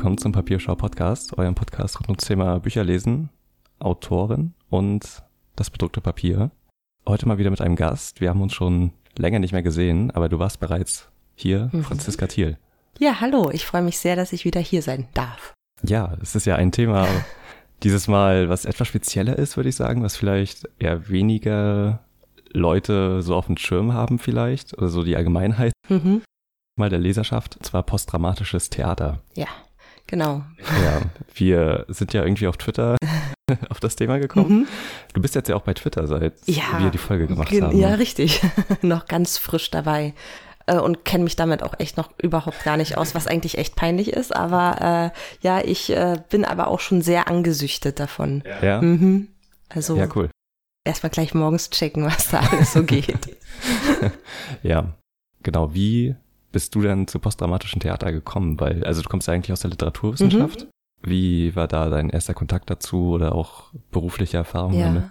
willkommen zum Papierschau Podcast, eurem Podcast rund ums Thema Bücherlesen, Autoren und das bedruckte Papier. Heute mal wieder mit einem Gast. Wir haben uns schon länger nicht mehr gesehen, aber du warst bereits hier, mhm. Franziska Thiel. Ja, hallo, ich freue mich sehr, dass ich wieder hier sein darf. Ja, es ist ja ein Thema dieses Mal, was etwas spezieller ist, würde ich sagen, was vielleicht eher weniger Leute so auf dem Schirm haben vielleicht, oder so die Allgemeinheit. Mhm mal der Leserschaft, zwar postdramatisches Theater. Ja, genau. Ja, wir sind ja irgendwie auf Twitter auf das Thema gekommen. Mhm. Du bist jetzt ja auch bei Twitter, seit ja, wir die Folge gemacht haben. Ja, richtig. noch ganz frisch dabei äh, und kenne mich damit auch echt noch überhaupt gar nicht aus, was eigentlich echt peinlich ist. Aber äh, ja, ich äh, bin aber auch schon sehr angesüchtet davon. Ja. Mhm. Also ja, cool. Erstmal gleich morgens checken, was da alles so geht. ja, genau. Wie bist du denn zu postdramatischen Theater gekommen? Weil, also du kommst ja eigentlich aus der Literaturwissenschaft. Mhm. Wie war da dein erster Kontakt dazu oder auch berufliche Erfahrungen ja. damit?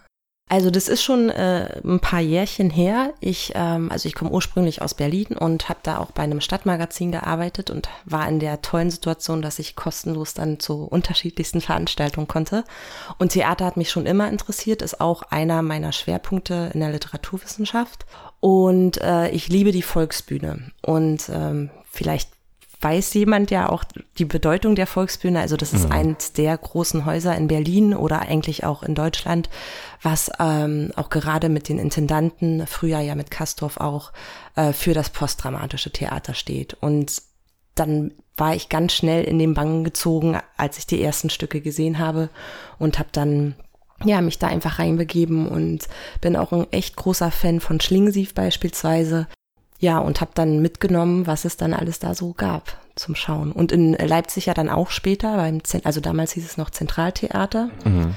Also das ist schon äh, ein paar Jährchen her. Ich, ähm, also ich komme ursprünglich aus Berlin und habe da auch bei einem Stadtmagazin gearbeitet und war in der tollen Situation, dass ich kostenlos dann zu unterschiedlichsten Veranstaltungen konnte. Und Theater hat mich schon immer interessiert, ist auch einer meiner Schwerpunkte in der Literaturwissenschaft. Und äh, ich liebe die Volksbühne. Und ähm, vielleicht weiß jemand ja auch die Bedeutung der Volksbühne. Also das ist mhm. eins der großen Häuser in Berlin oder eigentlich auch in Deutschland, was ähm, auch gerade mit den Intendanten, früher ja mit Kastorf auch, äh, für das postdramatische Theater steht. Und dann war ich ganz schnell in den Bangen gezogen, als ich die ersten Stücke gesehen habe und habe dann ja, mich da einfach reinbegeben und bin auch ein echt großer Fan von Schlingensief beispielsweise. Ja, und habe dann mitgenommen, was es dann alles da so gab zum Schauen. Und in Leipzig ja dann auch später, beim Zent also damals hieß es noch Zentraltheater. Mhm.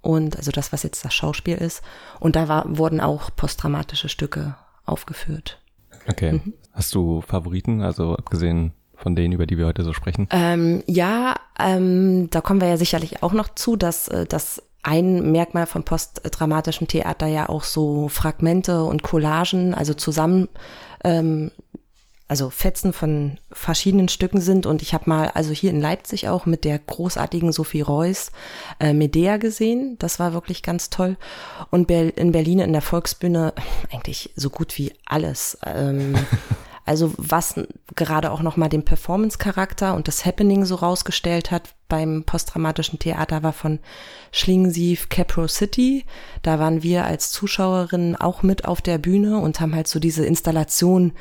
Und also das, was jetzt das Schauspiel ist. Und da war, wurden auch posttraumatische Stücke aufgeführt. Okay. Mhm. Hast du Favoriten, also abgesehen von denen, über die wir heute so sprechen? Ähm, ja, ähm, da kommen wir ja sicherlich auch noch zu, dass, äh, dass ein Merkmal von postdramatischem Theater ja auch so Fragmente und Collagen, also zusammen, ähm, also Fetzen von verschiedenen Stücken sind. Und ich habe mal, also hier in Leipzig auch mit der großartigen Sophie Reuss äh, Medea gesehen. Das war wirklich ganz toll. Und in Berlin in der Volksbühne eigentlich so gut wie alles. Ähm, Also was gerade auch nochmal den Performance-Charakter und das Happening so rausgestellt hat beim posttraumatischen Theater war von Schlingensief Capro City. Da waren wir als Zuschauerinnen auch mit auf der Bühne und haben halt so diese Installation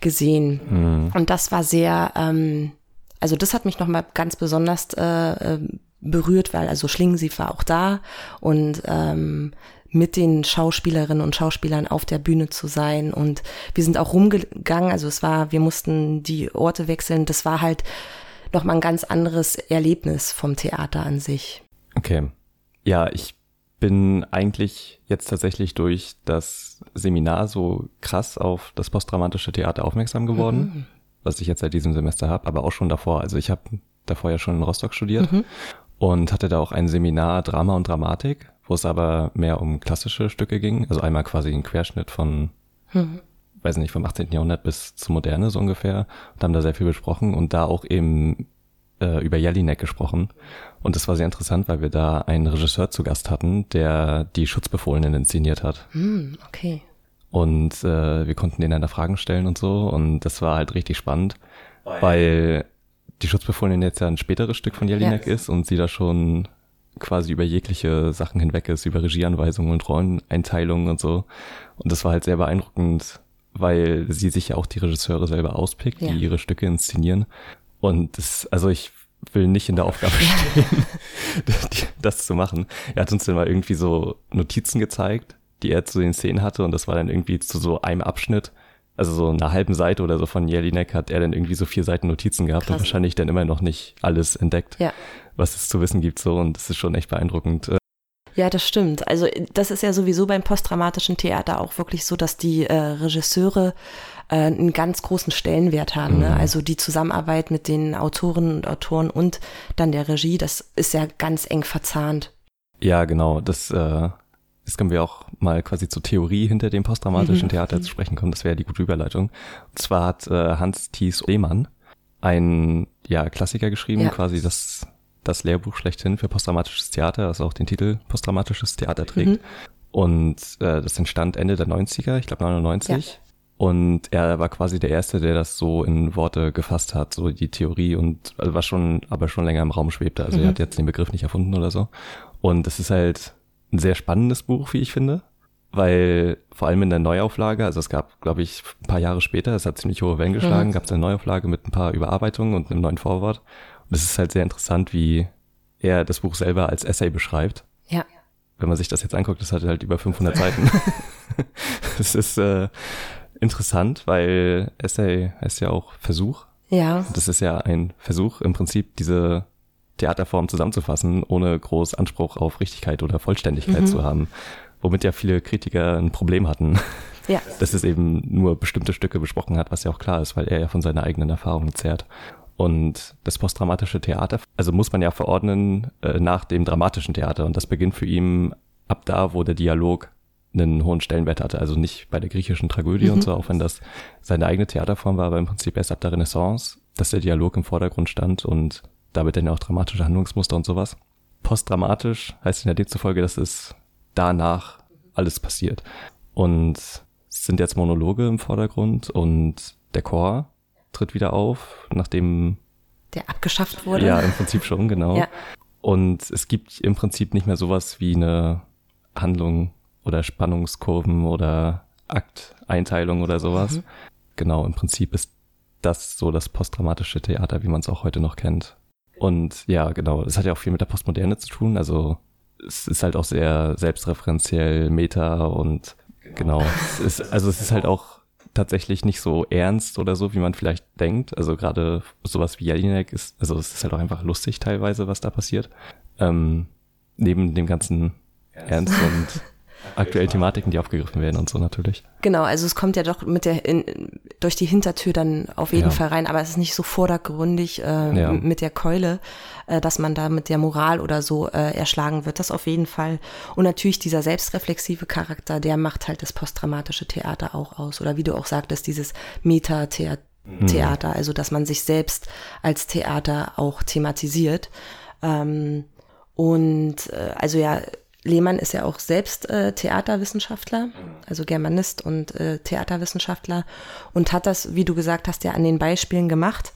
gesehen. Mhm. Und das war sehr, ähm, also das hat mich nochmal ganz besonders äh, äh, berührt, weil also Schlingensief war auch da und ähm, mit den Schauspielerinnen und Schauspielern auf der Bühne zu sein. Und wir sind auch rumgegangen, also es war, wir mussten die Orte wechseln. Das war halt nochmal ein ganz anderes Erlebnis vom Theater an sich. Okay. Ja, ich bin eigentlich jetzt tatsächlich durch das Seminar so krass auf das posttraumatische Theater aufmerksam geworden, mhm. was ich jetzt seit diesem Semester habe, aber auch schon davor. Also ich habe davor ja schon in Rostock studiert mhm. und hatte da auch ein Seminar Drama und Dramatik wo es aber mehr um klassische Stücke ging. Also einmal quasi ein Querschnitt von, mhm. weiß nicht, vom 18. Jahrhundert bis zur Moderne so ungefähr. Und haben da sehr viel besprochen und da auch eben äh, über Jelinek gesprochen. Und das war sehr interessant, weil wir da einen Regisseur zu Gast hatten, der die Schutzbefohlenen inszeniert hat. Mhm, okay. Und äh, wir konnten denen dann Fragen stellen und so. Und das war halt richtig spannend, weil die Schutzbefohlenen jetzt ja ein späteres Stück von Jelinek ja. ist und sie da schon quasi über jegliche Sachen hinweg ist, über Regieanweisungen und Rolleneinteilungen und so. Und das war halt sehr beeindruckend, weil sie sich ja auch die Regisseure selber auspickt, ja. die ihre Stücke inszenieren. Und das, also ich will nicht in der Aufgabe stehen, das zu machen. Er hat uns dann mal irgendwie so Notizen gezeigt, die er zu den Szenen hatte und das war dann irgendwie zu so einem Abschnitt also so einer halben Seite oder so von Jelinek hat er dann irgendwie so vier Seiten Notizen gehabt Krass. und wahrscheinlich dann immer noch nicht alles entdeckt. Ja was es zu wissen gibt so und das ist schon echt beeindruckend. Äh. Ja, das stimmt. Also das ist ja sowieso beim postdramatischen Theater auch wirklich so, dass die äh, Regisseure äh, einen ganz großen Stellenwert haben. Ne? Mhm. Ne? Also die Zusammenarbeit mit den Autorinnen und Autoren und dann der Regie, das ist ja ganz eng verzahnt. Ja, genau. Das, äh, das können wir auch mal quasi zur Theorie hinter dem postdramatischen mhm. Theater zu sprechen kommen. Das wäre die gute Überleitung. Und zwar hat äh, Hans Thies Lehmann ein ja, Klassiker geschrieben, ja. quasi das, das Lehrbuch schlechthin für posttraumatisches Theater, das auch den Titel posttraumatisches Theater trägt. Mhm. Und äh, das entstand Ende der 90er, ich glaube 99. Ja. Und er war quasi der Erste, der das so in Worte gefasst hat, so die Theorie und also was schon, aber schon länger im Raum schwebte. Also mhm. er hat jetzt den Begriff nicht erfunden oder so. Und es ist halt ein sehr spannendes Buch, wie ich finde weil vor allem in der Neuauflage, also es gab, glaube ich, ein paar Jahre später, es hat ziemlich hohe Wellen geschlagen, mhm. gab es eine Neuauflage mit ein paar Überarbeitungen und einem neuen Vorwort. Und es ist halt sehr interessant, wie er das Buch selber als Essay beschreibt. Ja. Wenn man sich das jetzt anguckt, das hat halt über 500 Seiten. Es ist äh, interessant, weil Essay heißt ja auch Versuch. Ja. Das ist ja ein Versuch, im Prinzip diese Theaterform zusammenzufassen, ohne groß Anspruch auf Richtigkeit oder Vollständigkeit mhm. zu haben womit ja viele Kritiker ein Problem hatten. Ja. Dass es eben nur bestimmte Stücke besprochen hat, was ja auch klar ist, weil er ja von seiner eigenen Erfahrung zehrt. Und das postdramatische Theater, also muss man ja verordnen äh, nach dem dramatischen Theater. Und das beginnt für ihn ab da, wo der Dialog einen hohen Stellenwert hatte. Also nicht bei der griechischen Tragödie mhm. und so, auch wenn das seine eigene Theaterform war, aber im Prinzip erst ab der Renaissance, dass der Dialog im Vordergrund stand und damit dann ja auch dramatische Handlungsmuster und sowas. Postdramatisch heißt in der demzufolge, dass es danach alles passiert. Und es sind jetzt Monologe im Vordergrund und der Chor tritt wieder auf, nachdem der abgeschafft wurde. Ja, im Prinzip schon, genau. Ja. Und es gibt im Prinzip nicht mehr sowas wie eine Handlung oder Spannungskurven oder Akteinteilung oder sowas. Mhm. Genau, im Prinzip ist das so das postdramatische Theater, wie man es auch heute noch kennt. Und ja, genau, das hat ja auch viel mit der Postmoderne zu tun. Also es ist halt auch sehr selbstreferenziell, Meta und genau. genau es ist, also es ist halt auch tatsächlich nicht so ernst oder so, wie man vielleicht denkt. Also gerade sowas wie Jelinek ist, also es ist halt auch einfach lustig teilweise, was da passiert. Ähm, neben dem ganzen Ernst und aktuelle Thematiken, die aufgegriffen werden und so natürlich. Genau, also es kommt ja doch mit der in, durch die Hintertür dann auf jeden ja. Fall rein, aber es ist nicht so vordergründig äh, ja. mit der Keule, äh, dass man da mit der Moral oder so äh, erschlagen wird. Das auf jeden Fall. Und natürlich dieser selbstreflexive Charakter, der macht halt das posttraumatische Theater auch aus. Oder wie du auch sagtest, dieses Meta-Theater, mhm. also dass man sich selbst als Theater auch thematisiert. Ähm, und äh, also ja, Lehmann ist ja auch selbst äh, Theaterwissenschaftler, also Germanist und äh, Theaterwissenschaftler und hat das, wie du gesagt hast, ja an den Beispielen gemacht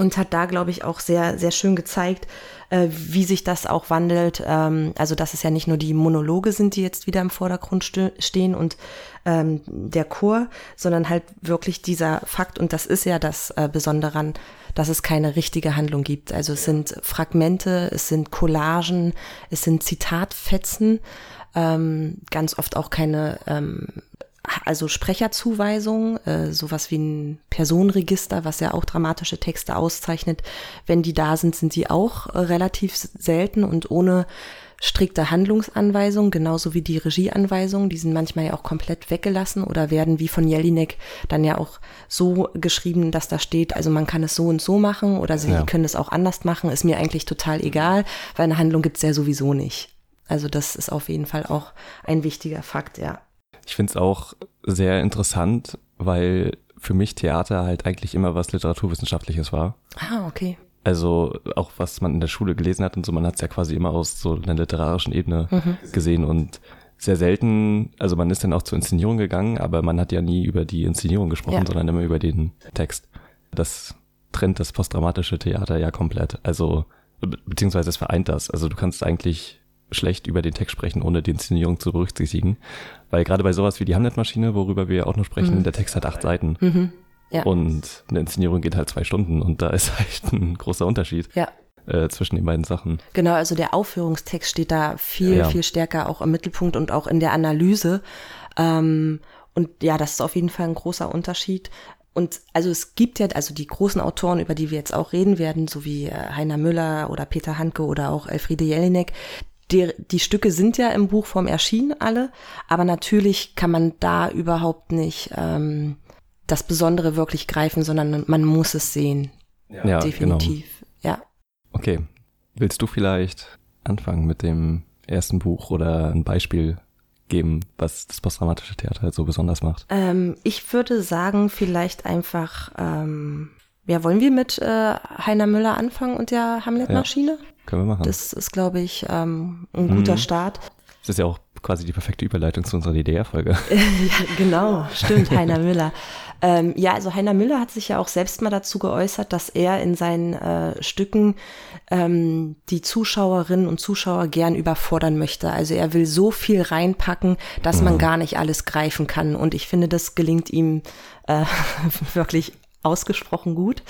und hat da, glaube ich, auch sehr, sehr schön gezeigt, äh, wie sich das auch wandelt. Ähm, also, dass es ja nicht nur die Monologe sind, die jetzt wieder im Vordergrund ste stehen und ähm, der Chor, sondern halt wirklich dieser Fakt, und das ist ja das äh, Besondere an, dass es keine richtige Handlung gibt. Also es sind Fragmente, es sind Collagen, es sind Zitatfetzen, ähm, ganz oft auch keine ähm, also Sprecherzuweisung, äh, sowas wie ein Personenregister, was ja auch dramatische Texte auszeichnet. Wenn die da sind, sind die auch äh, relativ selten und ohne strikte Handlungsanweisungen, genauso wie die Regieanweisungen, die sind manchmal ja auch komplett weggelassen oder werden wie von Jelinek dann ja auch so geschrieben, dass da steht, also man kann es so und so machen oder sie ja. können es auch anders machen, ist mir eigentlich total egal, weil eine Handlung gibt's ja sowieso nicht. Also das ist auf jeden Fall auch ein wichtiger Fakt, ja. Ich finde es auch sehr interessant, weil für mich Theater halt eigentlich immer was Literaturwissenschaftliches war. Ah, okay. Also auch was man in der Schule gelesen hat und so, man hat es ja quasi immer aus so einer literarischen Ebene mhm. gesehen und sehr selten, also man ist dann auch zur Inszenierung gegangen, aber man hat ja nie über die Inszenierung gesprochen, ja. sondern immer über den Text. Das trennt das postdramatische Theater ja komplett. Also, beziehungsweise es vereint das. Also du kannst eigentlich schlecht über den Text sprechen, ohne die Inszenierung zu berücksichtigen. Weil gerade bei sowas wie die Hamlet-Maschine, worüber wir auch noch sprechen, mhm. der Text hat acht Seiten. Mhm. Ja. Und eine Inszenierung geht halt zwei Stunden und da ist halt ein großer Unterschied. Ja. Äh, zwischen den beiden Sachen. Genau, also der Aufführungstext steht da viel, ja. viel stärker auch im Mittelpunkt und auch in der Analyse. Ähm, und ja, das ist auf jeden Fall ein großer Unterschied. Und also es gibt ja, also die großen Autoren, über die wir jetzt auch reden werden, so wie äh, Heiner Müller oder Peter Handke oder auch Elfriede Jelinek, die, die Stücke sind ja im Buchform erschienen, alle, aber natürlich kann man da überhaupt nicht ähm, das Besondere wirklich greifen, sondern man muss es sehen. Ja, genau. definitiv. Genau. Ja. Okay. Willst du vielleicht anfangen mit dem ersten Buch oder ein Beispiel geben, was das posttraumatische Theater halt so besonders macht? Ähm, ich würde sagen, vielleicht einfach ähm, Ja, wollen wir mit äh, Heiner Müller anfangen und der Hamlet-Maschine? Ja, können wir machen. Das ist, glaube ich, ähm, ein guter mhm. Start. Das ist ja auch quasi die perfekte Überleitung zu unserer DDR-Folge. ja, genau, stimmt, Heiner Müller. Ähm, ja, also Heiner Müller hat sich ja auch selbst mal dazu geäußert, dass er in seinen äh, Stücken ähm, die Zuschauerinnen und Zuschauer gern überfordern möchte. Also er will so viel reinpacken, dass mhm. man gar nicht alles greifen kann. Und ich finde, das gelingt ihm äh, wirklich ausgesprochen gut.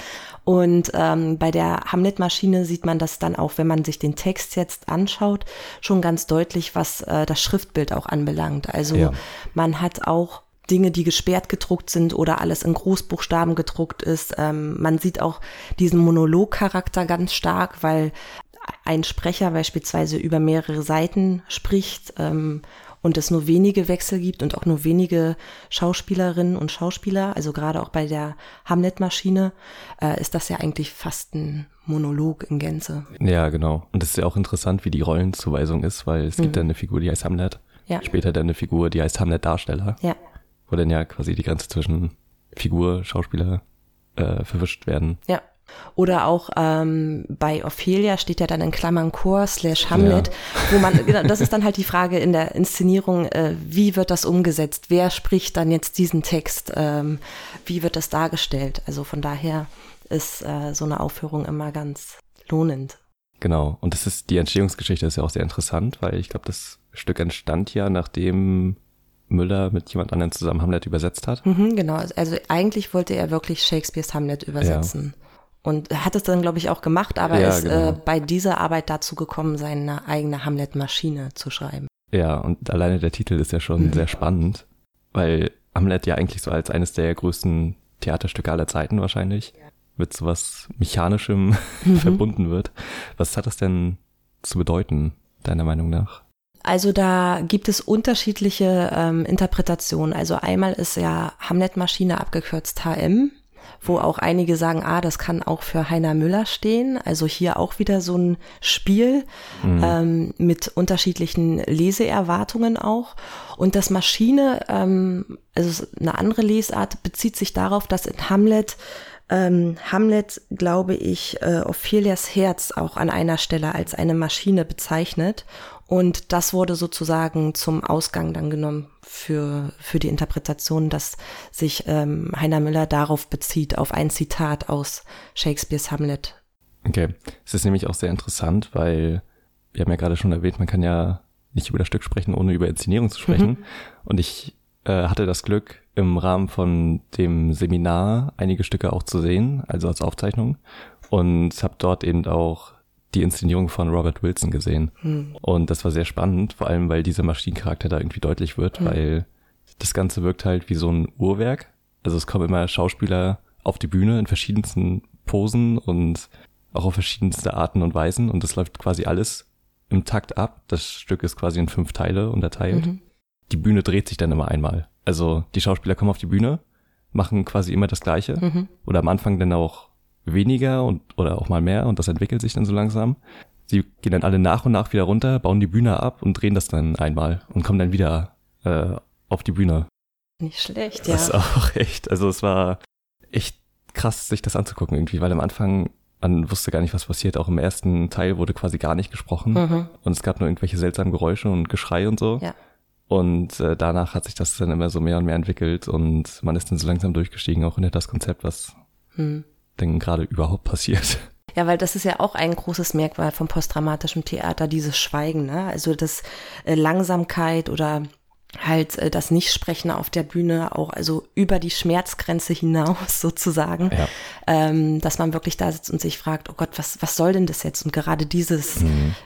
Und ähm, bei der Hamlet-Maschine sieht man das dann auch, wenn man sich den Text jetzt anschaut, schon ganz deutlich, was äh, das Schriftbild auch anbelangt. Also ja. man hat auch Dinge, die gesperrt gedruckt sind oder alles in Großbuchstaben gedruckt ist. Ähm, man sieht auch diesen Monologcharakter ganz stark, weil ein Sprecher beispielsweise über mehrere Seiten spricht ähm, und es nur wenige Wechsel gibt und auch nur wenige Schauspielerinnen und Schauspieler, also gerade auch bei der Hamlet-Maschine, äh, ist das ja eigentlich fast ein Monolog in Gänze. Ja, genau. Und es ist ja auch interessant, wie die Rollenzuweisung ist, weil es mhm. gibt dann eine Figur, die heißt Hamlet. Ja. Später dann eine Figur, die heißt Hamlet Darsteller. Ja. Wo dann ja quasi die Grenze zwischen Figur, Schauspieler äh, verwischt werden. Ja. Oder auch ähm, bei Ophelia steht ja dann in Klammern Chor slash Hamlet, ja. wo man, genau, das ist dann halt die Frage in der Inszenierung, äh, wie wird das umgesetzt? Wer spricht dann jetzt diesen Text? Ähm, wie wird das dargestellt? Also von daher ist äh, so eine Aufführung immer ganz lohnend. Genau, und das ist, die Entstehungsgeschichte ist ja auch sehr interessant, weil ich glaube, das Stück entstand ja, nachdem Müller mit jemand anderem zusammen Hamlet übersetzt hat. Mhm, genau, also eigentlich wollte er wirklich Shakespeares Hamlet übersetzen. Ja. Und hat es dann, glaube ich, auch gemacht, aber ja, ist genau. äh, bei dieser Arbeit dazu gekommen, seine eigene Hamlet-Maschine zu schreiben. Ja, und alleine der Titel ist ja schon mhm. sehr spannend, weil Hamlet ja eigentlich so als eines der größten Theaterstücke aller Zeiten wahrscheinlich ja. mit sowas Mechanischem mhm. verbunden wird. Was hat das denn zu bedeuten, deiner Meinung nach? Also da gibt es unterschiedliche ähm, Interpretationen. Also einmal ist ja Hamlet-Maschine abgekürzt HM wo auch einige sagen, ah, das kann auch für Heiner Müller stehen. Also hier auch wieder so ein Spiel mhm. ähm, mit unterschiedlichen Leseerwartungen auch. Und das Maschine, ähm, also eine andere Lesart, bezieht sich darauf, dass in Hamlet ähm, Hamlet, glaube ich, äh, Ophelias Herz auch an einer Stelle als eine Maschine bezeichnet. Und das wurde sozusagen zum Ausgang dann genommen für, für die Interpretation, dass sich ähm, Heiner Müller darauf bezieht, auf ein Zitat aus Shakespeares Hamlet. Okay, es ist nämlich auch sehr interessant, weil wir haben ja gerade schon erwähnt, man kann ja nicht über das Stück sprechen, ohne über Inszenierung zu sprechen. Mhm. Und ich äh, hatte das Glück, im Rahmen von dem Seminar einige Stücke auch zu sehen, also als Aufzeichnung. Und habe dort eben auch die Inszenierung von Robert Wilson gesehen. Hm. Und das war sehr spannend, vor allem weil dieser Maschinencharakter da irgendwie deutlich wird, hm. weil das Ganze wirkt halt wie so ein Uhrwerk. Also es kommen immer Schauspieler auf die Bühne in verschiedensten Posen und auch auf verschiedenste Arten und Weisen und das läuft quasi alles im Takt ab. Das Stück ist quasi in fünf Teile unterteilt. Mhm. Die Bühne dreht sich dann immer einmal. Also die Schauspieler kommen auf die Bühne, machen quasi immer das Gleiche mhm. oder am Anfang dann auch weniger und oder auch mal mehr und das entwickelt sich dann so langsam. Sie gehen dann alle nach und nach wieder runter, bauen die Bühne ab und drehen das dann einmal und kommen dann wieder äh, auf die Bühne. Nicht schlecht, ja. Das ist auch echt, also es war echt krass, sich das anzugucken irgendwie, weil am Anfang man wusste gar nicht, was passiert. Auch im ersten Teil wurde quasi gar nicht gesprochen mhm. und es gab nur irgendwelche seltsamen Geräusche und Geschrei und so. Ja. Und äh, danach hat sich das dann immer so mehr und mehr entwickelt und man ist dann so langsam durchgestiegen, auch in das Konzept, was hm denn gerade überhaupt passiert. Ja, weil das ist ja auch ein großes Merkmal vom postdramatischen Theater, dieses Schweigen, ne? Also das äh, Langsamkeit oder halt äh, das Nichtsprechen auf der Bühne auch also über die Schmerzgrenze hinaus sozusagen, ja. ähm, dass man wirklich da sitzt und sich fragt, oh Gott, was was soll denn das jetzt? Und gerade dieses mhm.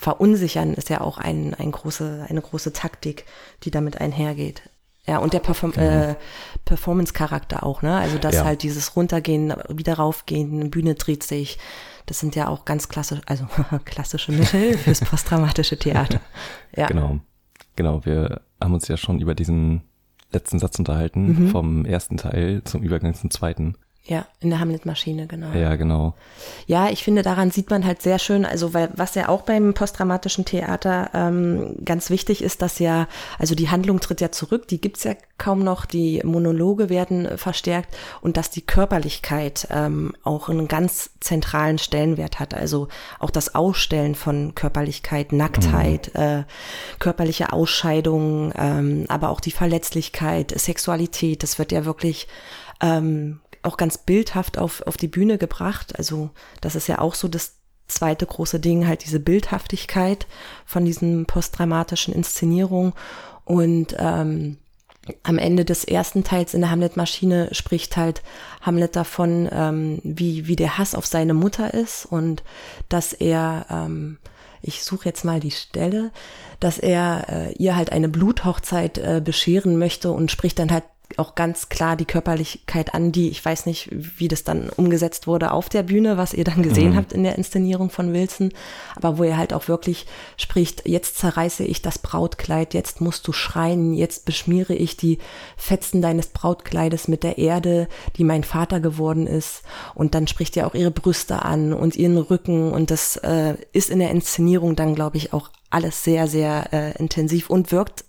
Verunsichern ist ja auch ein, ein große, eine große Taktik, die damit einhergeht. Ja, und der Perform genau. äh, Performance-Charakter auch, ne? Also dass ja. halt dieses Runtergehen, wieder raufgehen, Bühne dreht sich. Das sind ja auch ganz klassisch, also klassische Mittel fürs posttraumatische Theater. Ja. Genau. Genau, wir haben uns ja schon über diesen letzten Satz unterhalten, mhm. vom ersten Teil zum Übergang zum zweiten. Ja, in der Hamlet-Maschine, genau. Ja, genau. Ja, ich finde, daran sieht man halt sehr schön, also weil was ja auch beim postdramatischen Theater ähm, ganz wichtig ist, dass ja, also die Handlung tritt ja zurück, die gibt's ja kaum noch, die Monologe werden verstärkt und dass die Körperlichkeit ähm, auch einen ganz zentralen Stellenwert hat. Also auch das Ausstellen von Körperlichkeit, Nacktheit, mhm. äh, körperliche Ausscheidungen, ähm, aber auch die Verletzlichkeit, Sexualität, das wird ja wirklich ähm, auch ganz bildhaft auf, auf die Bühne gebracht. Also das ist ja auch so das zweite große Ding, halt diese Bildhaftigkeit von diesen postdramatischen Inszenierungen. Und ähm, am Ende des ersten Teils in der Hamlet-Maschine spricht halt Hamlet davon, ähm, wie, wie der Hass auf seine Mutter ist und dass er, ähm, ich suche jetzt mal die Stelle, dass er äh, ihr halt eine Bluthochzeit äh, bescheren möchte und spricht dann halt auch ganz klar die Körperlichkeit an, die, ich weiß nicht, wie das dann umgesetzt wurde auf der Bühne, was ihr dann gesehen mhm. habt in der Inszenierung von Wilson, aber wo er halt auch wirklich spricht, jetzt zerreiße ich das Brautkleid, jetzt musst du schreien, jetzt beschmiere ich die Fetzen deines Brautkleides mit der Erde, die mein Vater geworden ist und dann spricht er auch ihre Brüste an und ihren Rücken und das äh, ist in der Inszenierung dann, glaube ich, auch alles sehr, sehr äh, intensiv und wirkt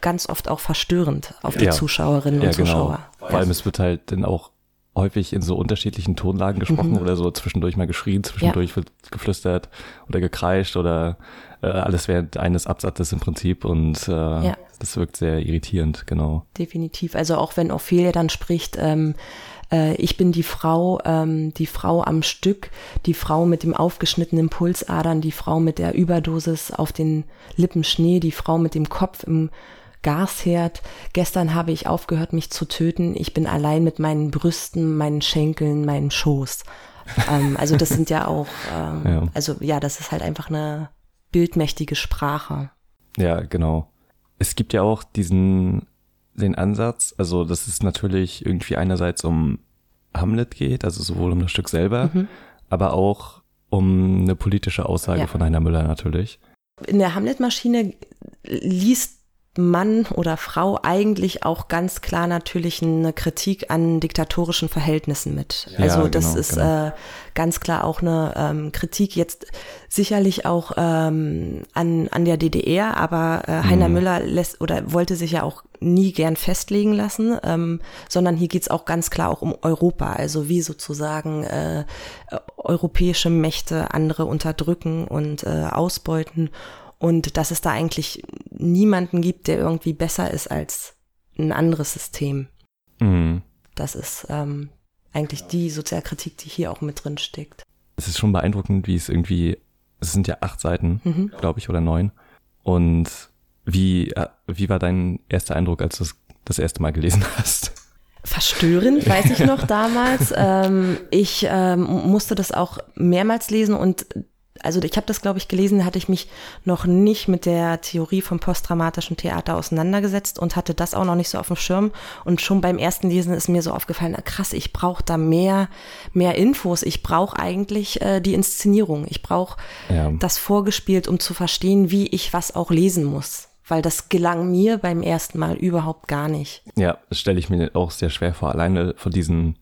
ganz oft auch verstörend auf die ja. Zuschauerinnen und ja, genau. Zuschauer. Vor allem, es wird halt dann auch häufig in so unterschiedlichen Tonlagen gesprochen mhm. oder so zwischendurch mal geschrien, zwischendurch ja. wird geflüstert oder gekreischt oder äh, alles während eines Absatzes im Prinzip und äh, ja. das wirkt sehr irritierend, genau. Definitiv. Also auch wenn Ophelia dann spricht, ähm, äh, ich bin die Frau, ähm, die Frau am Stück, die Frau mit dem aufgeschnittenen Pulsadern, die Frau mit der Überdosis auf den Lippen Schnee, die Frau mit dem Kopf im Gasherd. Gestern habe ich aufgehört, mich zu töten. Ich bin allein mit meinen Brüsten, meinen Schenkeln, meinem Schoß. ähm, also das sind ja auch, ähm, ja. also ja, das ist halt einfach eine bildmächtige Sprache. Ja, genau. Es gibt ja auch diesen, den Ansatz, also dass es natürlich irgendwie einerseits um Hamlet geht, also sowohl um das Stück selber, mhm. aber auch um eine politische Aussage ja. von Heiner Müller natürlich. In der Hamlet-Maschine liest Mann oder Frau eigentlich auch ganz klar natürlich eine Kritik an diktatorischen Verhältnissen mit. Ja, also das genau, ist genau. Äh, ganz klar auch eine ähm, Kritik jetzt sicherlich auch ähm, an, an der DDR, aber äh, Heiner mhm. Müller lässt oder wollte sich ja auch nie gern festlegen lassen, ähm, sondern hier geht's auch ganz klar auch um Europa, also wie sozusagen äh, europäische Mächte andere unterdrücken und äh, ausbeuten und dass es da eigentlich niemanden gibt, der irgendwie besser ist als ein anderes System. Mhm. Das ist ähm, eigentlich die Sozialkritik, die hier auch mit drin steckt. Es ist schon beeindruckend, wie es irgendwie, es sind ja acht Seiten, mhm. glaube ich, oder neun. Und wie, äh, wie war dein erster Eindruck, als du es das erste Mal gelesen hast? verstörend, weiß ich noch damals. ähm, ich ähm, musste das auch mehrmals lesen und also ich habe das, glaube ich, gelesen, hatte ich mich noch nicht mit der Theorie vom posttraumatischen Theater auseinandergesetzt und hatte das auch noch nicht so auf dem Schirm. Und schon beim ersten Lesen ist mir so aufgefallen, krass, ich brauche da mehr, mehr Infos. Ich brauche eigentlich äh, die Inszenierung. Ich brauche ja. das vorgespielt, um zu verstehen, wie ich was auch lesen muss. Weil das gelang mir beim ersten Mal überhaupt gar nicht. Ja, das stelle ich mir auch sehr schwer vor, alleine von diesem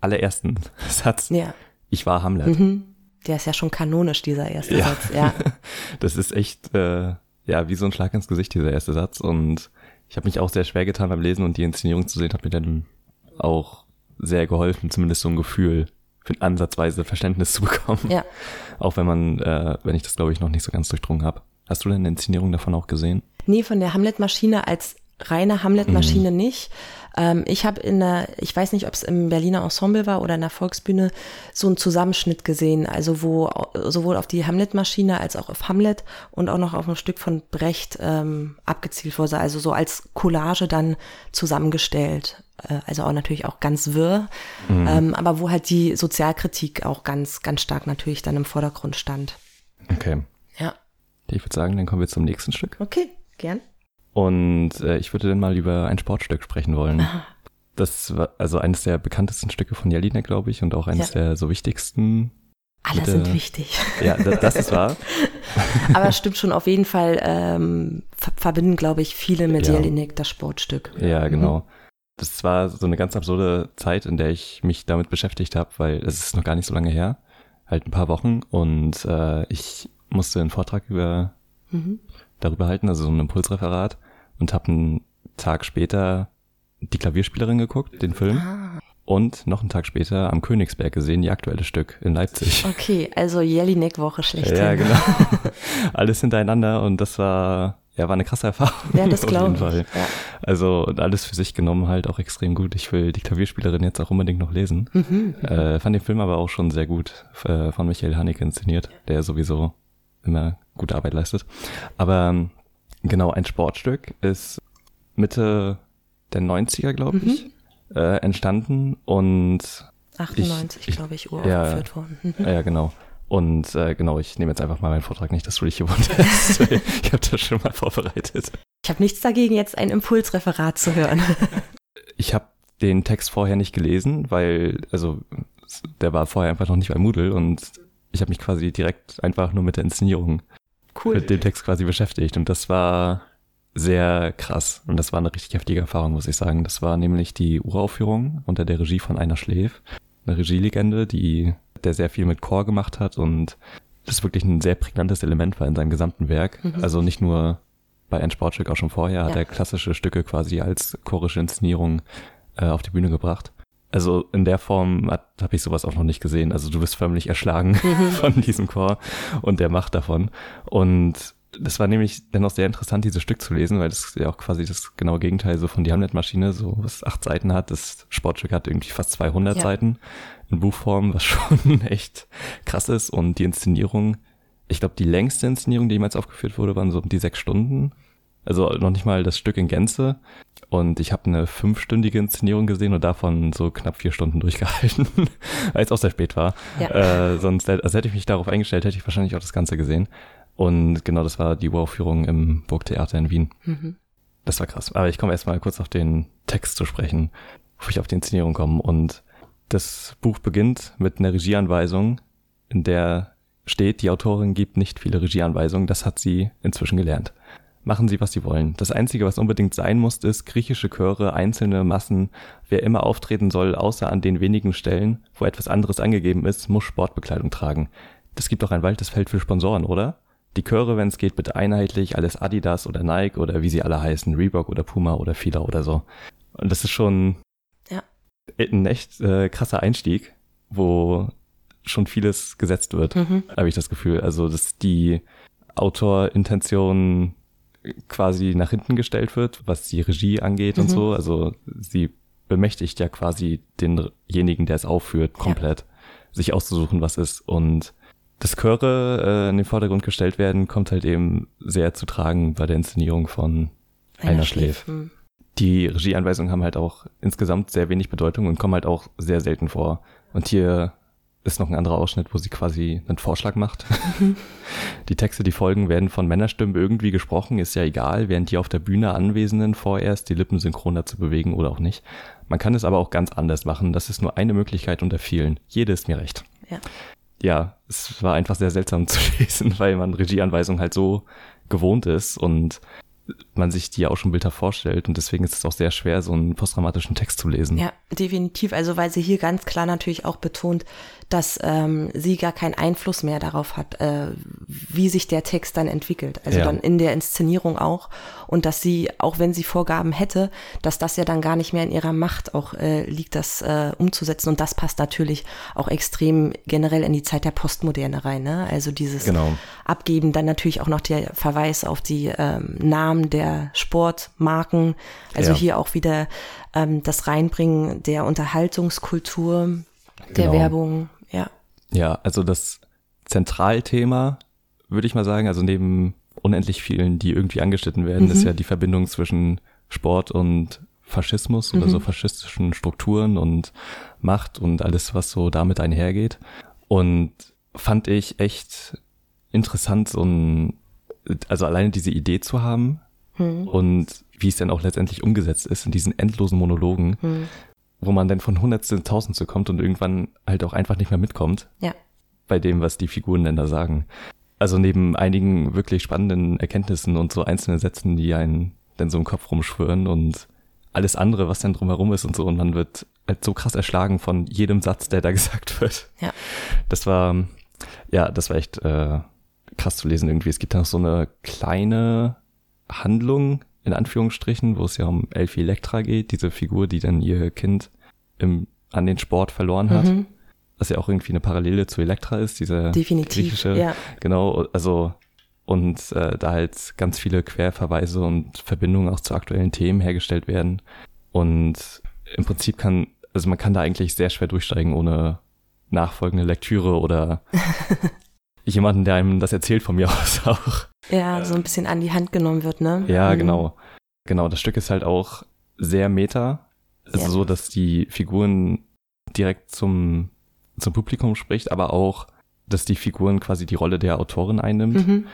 allerersten Satz. Ja. Ich war Hamlet. Mhm der ist ja schon kanonisch, dieser erste ja. Satz, ja. das ist echt, äh, ja, wie so ein Schlag ins Gesicht, dieser erste Satz. Und ich habe mich auch sehr schwer getan beim Lesen und die Inszenierung zu sehen, hat mir dann auch sehr geholfen, zumindest so ein Gefühl für ansatzweise Verständnis zu bekommen. Ja. Auch wenn man, äh, wenn ich das glaube ich noch nicht so ganz durchdrungen habe. Hast du denn eine Inszenierung davon auch gesehen? Nee, von der Hamlet-Maschine als reine Hamlet-Maschine mhm. nicht. Ähm, ich habe in der, ich weiß nicht, ob es im Berliner Ensemble war oder in der Volksbühne, so einen Zusammenschnitt gesehen, also wo sowohl auf die Hamlet-Maschine als auch auf Hamlet und auch noch auf ein Stück von Brecht ähm, abgezielt wurde, also so als Collage dann zusammengestellt. Äh, also auch natürlich auch ganz wirr, mhm. ähm, aber wo halt die Sozialkritik auch ganz, ganz stark natürlich dann im Vordergrund stand. Okay. Ja. Ich würde sagen, dann kommen wir zum nächsten Stück. Okay, gern. Und äh, ich würde dann mal über ein Sportstück sprechen wollen. Das war also eines der bekanntesten Stücke von Jelinek, glaube ich, und auch eines ja. der so wichtigsten. Alle sind wichtig. Ja, das, das ist wahr. Aber es stimmt schon auf jeden Fall, ähm, ver verbinden, glaube ich, viele mit ja. Jelinek das Sportstück. Ja, genau. Mhm. das war so eine ganz absurde Zeit, in der ich mich damit beschäftigt habe, weil es ist noch gar nicht so lange her, halt ein paar Wochen und äh, ich musste einen Vortrag über mhm. darüber halten, also so ein Impulsreferat und habe einen Tag später die Klavierspielerin geguckt, den Film. Ah. Und noch einen Tag später am Königsberg gesehen, die aktuelle Stück in Leipzig. Okay, also Jelinek-Woche schlecht. Ja, genau. Alles hintereinander und das war ja, war eine krasse Erfahrung. Ja, das glaube ich. Fall. Ja. Also alles für sich genommen halt auch extrem gut. Ich will die Klavierspielerin jetzt auch unbedingt noch lesen. Mhm. Äh, fand den Film aber auch schon sehr gut äh, von Michael Haneke inszeniert, der sowieso immer gute Arbeit leistet. Aber ähm, genau, ein Sportstück ist Mitte der 90er, glaube mhm. ich, äh, entstanden und 98, glaube ich, uraufgeführt ja, worden. Mhm. Ja, genau. Und äh, genau, ich nehme jetzt einfach mal meinen Vortrag nicht, dass du dich hier wunderst. ich habe das schon mal vorbereitet. Ich habe nichts dagegen, jetzt ein Impulsreferat zu hören. ich habe den Text vorher nicht gelesen, weil, also der war vorher einfach noch nicht bei Moodle und ich habe mich quasi direkt einfach nur mit der Inszenierung cool. mit dem Text quasi beschäftigt. Und das war sehr krass. Und das war eine richtig heftige Erfahrung, muss ich sagen. Das war nämlich die Uraufführung unter der Regie von Einer Schläf. Eine Regielegende, die der sehr viel mit Chor gemacht hat und das wirklich ein sehr prägnantes Element war in seinem gesamten Werk. Mhm. Also nicht nur bei ein Sportstück, auch schon vorher ja. hat er klassische Stücke quasi als chorische Inszenierung äh, auf die Bühne gebracht. Also in der Form habe ich sowas auch noch nicht gesehen. Also du bist förmlich erschlagen mhm. von diesem Chor und der Macht davon. Und das war nämlich dennoch sehr interessant, dieses Stück zu lesen, weil das ja auch quasi das genaue Gegenteil so von die Hamlet-Maschine, so was acht Seiten hat. Das Sportstück hat irgendwie fast 200 ja. Seiten in Buchform, was schon echt krass ist. Und die Inszenierung, ich glaube, die längste Inszenierung, die jemals aufgeführt wurde, waren so die sechs Stunden. Also noch nicht mal das Stück in Gänze. Und ich habe eine fünfstündige Inszenierung gesehen und davon so knapp vier Stunden durchgehalten, weil es auch sehr spät war. Ja. Äh, sonst also hätte ich mich darauf eingestellt, hätte ich wahrscheinlich auch das Ganze gesehen. Und genau, das war die Uraufführung im Burgtheater in Wien. Mhm. Das war krass. Aber ich komme erstmal kurz auf den Text zu sprechen, bevor ich auf die Inszenierung komme. Und das Buch beginnt mit einer Regieanweisung, in der steht, die Autorin gibt nicht viele Regieanweisungen, das hat sie inzwischen gelernt. Machen Sie, was Sie wollen. Das Einzige, was unbedingt sein muss, ist griechische Chöre, einzelne Massen. Wer immer auftreten soll, außer an den wenigen Stellen, wo etwas anderes angegeben ist, muss Sportbekleidung tragen. Das gibt doch ein waldes Feld für Sponsoren, oder? Die Chöre, wenn es geht, bitte einheitlich, alles Adidas oder Nike oder wie sie alle heißen, Reebok oder Puma oder Fila oder so. Und das ist schon ja. ein echt äh, krasser Einstieg, wo schon vieles gesetzt wird, mhm. habe ich das Gefühl. Also, dass die Autorintention quasi nach hinten gestellt wird, was die Regie angeht mhm. und so. Also sie bemächtigt ja quasi denjenigen, der es aufführt, komplett, ja. sich auszusuchen, was ist. Und das Chöre äh, in den Vordergrund gestellt werden, kommt halt eben sehr zu tragen bei der Inszenierung von Einer, Einer schläft. Hm. Die Regieanweisungen haben halt auch insgesamt sehr wenig Bedeutung und kommen halt auch sehr selten vor. Und hier ist noch ein anderer Ausschnitt, wo sie quasi einen Vorschlag macht. Mhm. Die Texte, die folgen, werden von Männerstimmen irgendwie gesprochen, ist ja egal, während die auf der Bühne Anwesenden vorerst die Lippen synchron dazu bewegen oder auch nicht. Man kann es aber auch ganz anders machen. Das ist nur eine Möglichkeit unter vielen. Jede ist mir recht. Ja ja, es war einfach sehr seltsam zu lesen, weil man Regieanweisungen halt so gewohnt ist und man sich die auch schon Bilder vorstellt und deswegen ist es auch sehr schwer, so einen posttraumatischen Text zu lesen. Ja, definitiv. Also weil sie hier ganz klar natürlich auch betont, dass ähm, sie gar keinen Einfluss mehr darauf hat, äh, wie sich der Text dann entwickelt. Also ja. dann in der Inszenierung auch. Und dass sie, auch wenn sie Vorgaben hätte, dass das ja dann gar nicht mehr in ihrer Macht auch äh, liegt, das äh, umzusetzen. Und das passt natürlich auch extrem generell in die Zeit der Postmoderne rein. Ne? Also dieses genau. Abgeben, dann natürlich auch noch der Verweis auf die ähm, Namen der Sportmarken. Also ja. hier auch wieder ähm, das Reinbringen der Unterhaltungskultur, der genau. Werbung ja. Ja, also das Zentralthema, würde ich mal sagen, also neben unendlich vielen, die irgendwie angeschnitten werden, mhm. ist ja die Verbindung zwischen Sport und Faschismus mhm. oder so faschistischen Strukturen und Macht und alles, was so damit einhergeht. Und fand ich echt interessant, so ein, also alleine diese Idee zu haben mhm. und wie es dann auch letztendlich umgesetzt ist in diesen endlosen Monologen, mhm wo man dann von Hundertstel Tausendste kommt und irgendwann halt auch einfach nicht mehr mitkommt. Ja. Bei dem, was die Figuren denn da sagen. Also neben einigen wirklich spannenden Erkenntnissen und so einzelnen Sätzen, die einen dann so im Kopf rumschwören und alles andere, was dann drumherum ist und so. Und man wird halt so krass erschlagen von jedem Satz, der da gesagt wird. Ja. Das war, ja, das war echt äh, krass zu lesen irgendwie. Es gibt da noch so eine kleine Handlung, in Anführungsstrichen, wo es ja um Elfie Elektra geht, diese Figur, die dann ihr Kind im, an den Sport verloren hat. Mhm. Was ja auch irgendwie eine Parallele zu Elektra ist, diese Definitiv, griechische. Ja. Genau, also und äh, da halt ganz viele Querverweise und Verbindungen auch zu aktuellen Themen hergestellt werden. Und im Prinzip kann, also man kann da eigentlich sehr schwer durchsteigen ohne nachfolgende Lektüre oder jemanden, der einem das erzählt von mir aus auch. Ja, so ein bisschen an die Hand genommen wird, ne? Ja, mhm. genau. Genau, das Stück ist halt auch sehr meta. Also ja. so, dass die Figuren direkt zum, zum Publikum spricht, aber auch, dass die Figuren quasi die Rolle der Autorin einnimmt. Mhm.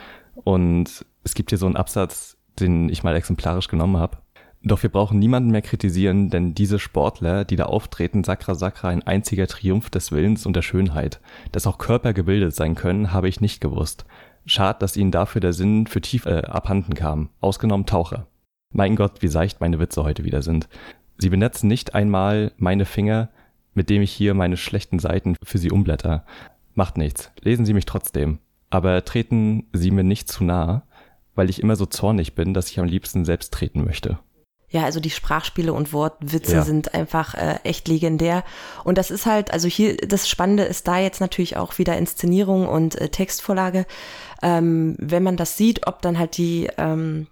Und es gibt hier so einen Absatz, den ich mal exemplarisch genommen habe. Doch wir brauchen niemanden mehr kritisieren, denn diese Sportler, die da auftreten, Sakra Sakra, ein einziger Triumph des Willens und der Schönheit. Dass auch Körper gebildet sein können, habe ich nicht gewusst. Schad, dass ihnen dafür der Sinn für tief äh, abhanden kam. Ausgenommen Taucher. Mein Gott, wie seicht meine Witze heute wieder sind. Sie benetzen nicht einmal meine Finger, mit dem ich hier meine schlechten Seiten für sie umblätter. Macht nichts. Lesen Sie mich trotzdem aber treten Sie mir nicht zu nah, weil ich immer so zornig bin, dass ich am liebsten selbst treten möchte. Ja, also die Sprachspiele und Wortwitze ja. sind einfach äh, echt legendär. Und das ist halt, also hier, das Spannende ist da jetzt natürlich auch wieder Inszenierung und äh, Textvorlage. Ähm, wenn man das sieht, ob dann halt die, ähm,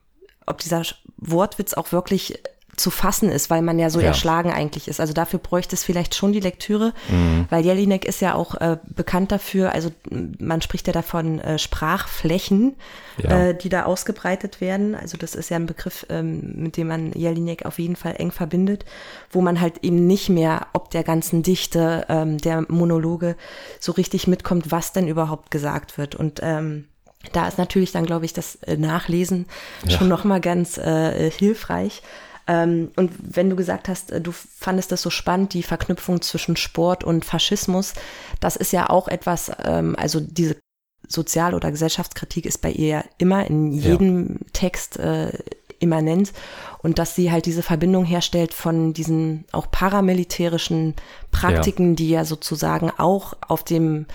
ob dieser Wortwitz auch wirklich zu fassen ist, weil man ja so ja. erschlagen eigentlich ist. Also dafür bräuchte es vielleicht schon die Lektüre, mhm. weil Jelinek ist ja auch äh, bekannt dafür, also man spricht ja davon äh, Sprachflächen, ja. äh, die da ausgebreitet werden. Also das ist ja ein Begriff, ähm, mit dem man Jelinek auf jeden Fall eng verbindet, wo man halt eben nicht mehr ob der ganzen Dichte ähm, der Monologe so richtig mitkommt, was denn überhaupt gesagt wird. Und ähm, da ist natürlich dann, glaube ich, das äh, Nachlesen ja. schon nochmal ganz äh, hilfreich. Ähm, und wenn du gesagt hast, äh, du fandest das so spannend, die Verknüpfung zwischen Sport und Faschismus, das ist ja auch etwas, ähm, also diese Sozial- oder Gesellschaftskritik ist bei ihr immer in jedem ja. Text äh, immanent und dass sie halt diese Verbindung herstellt von diesen auch paramilitärischen Praktiken, ja. die ja sozusagen auch auf dem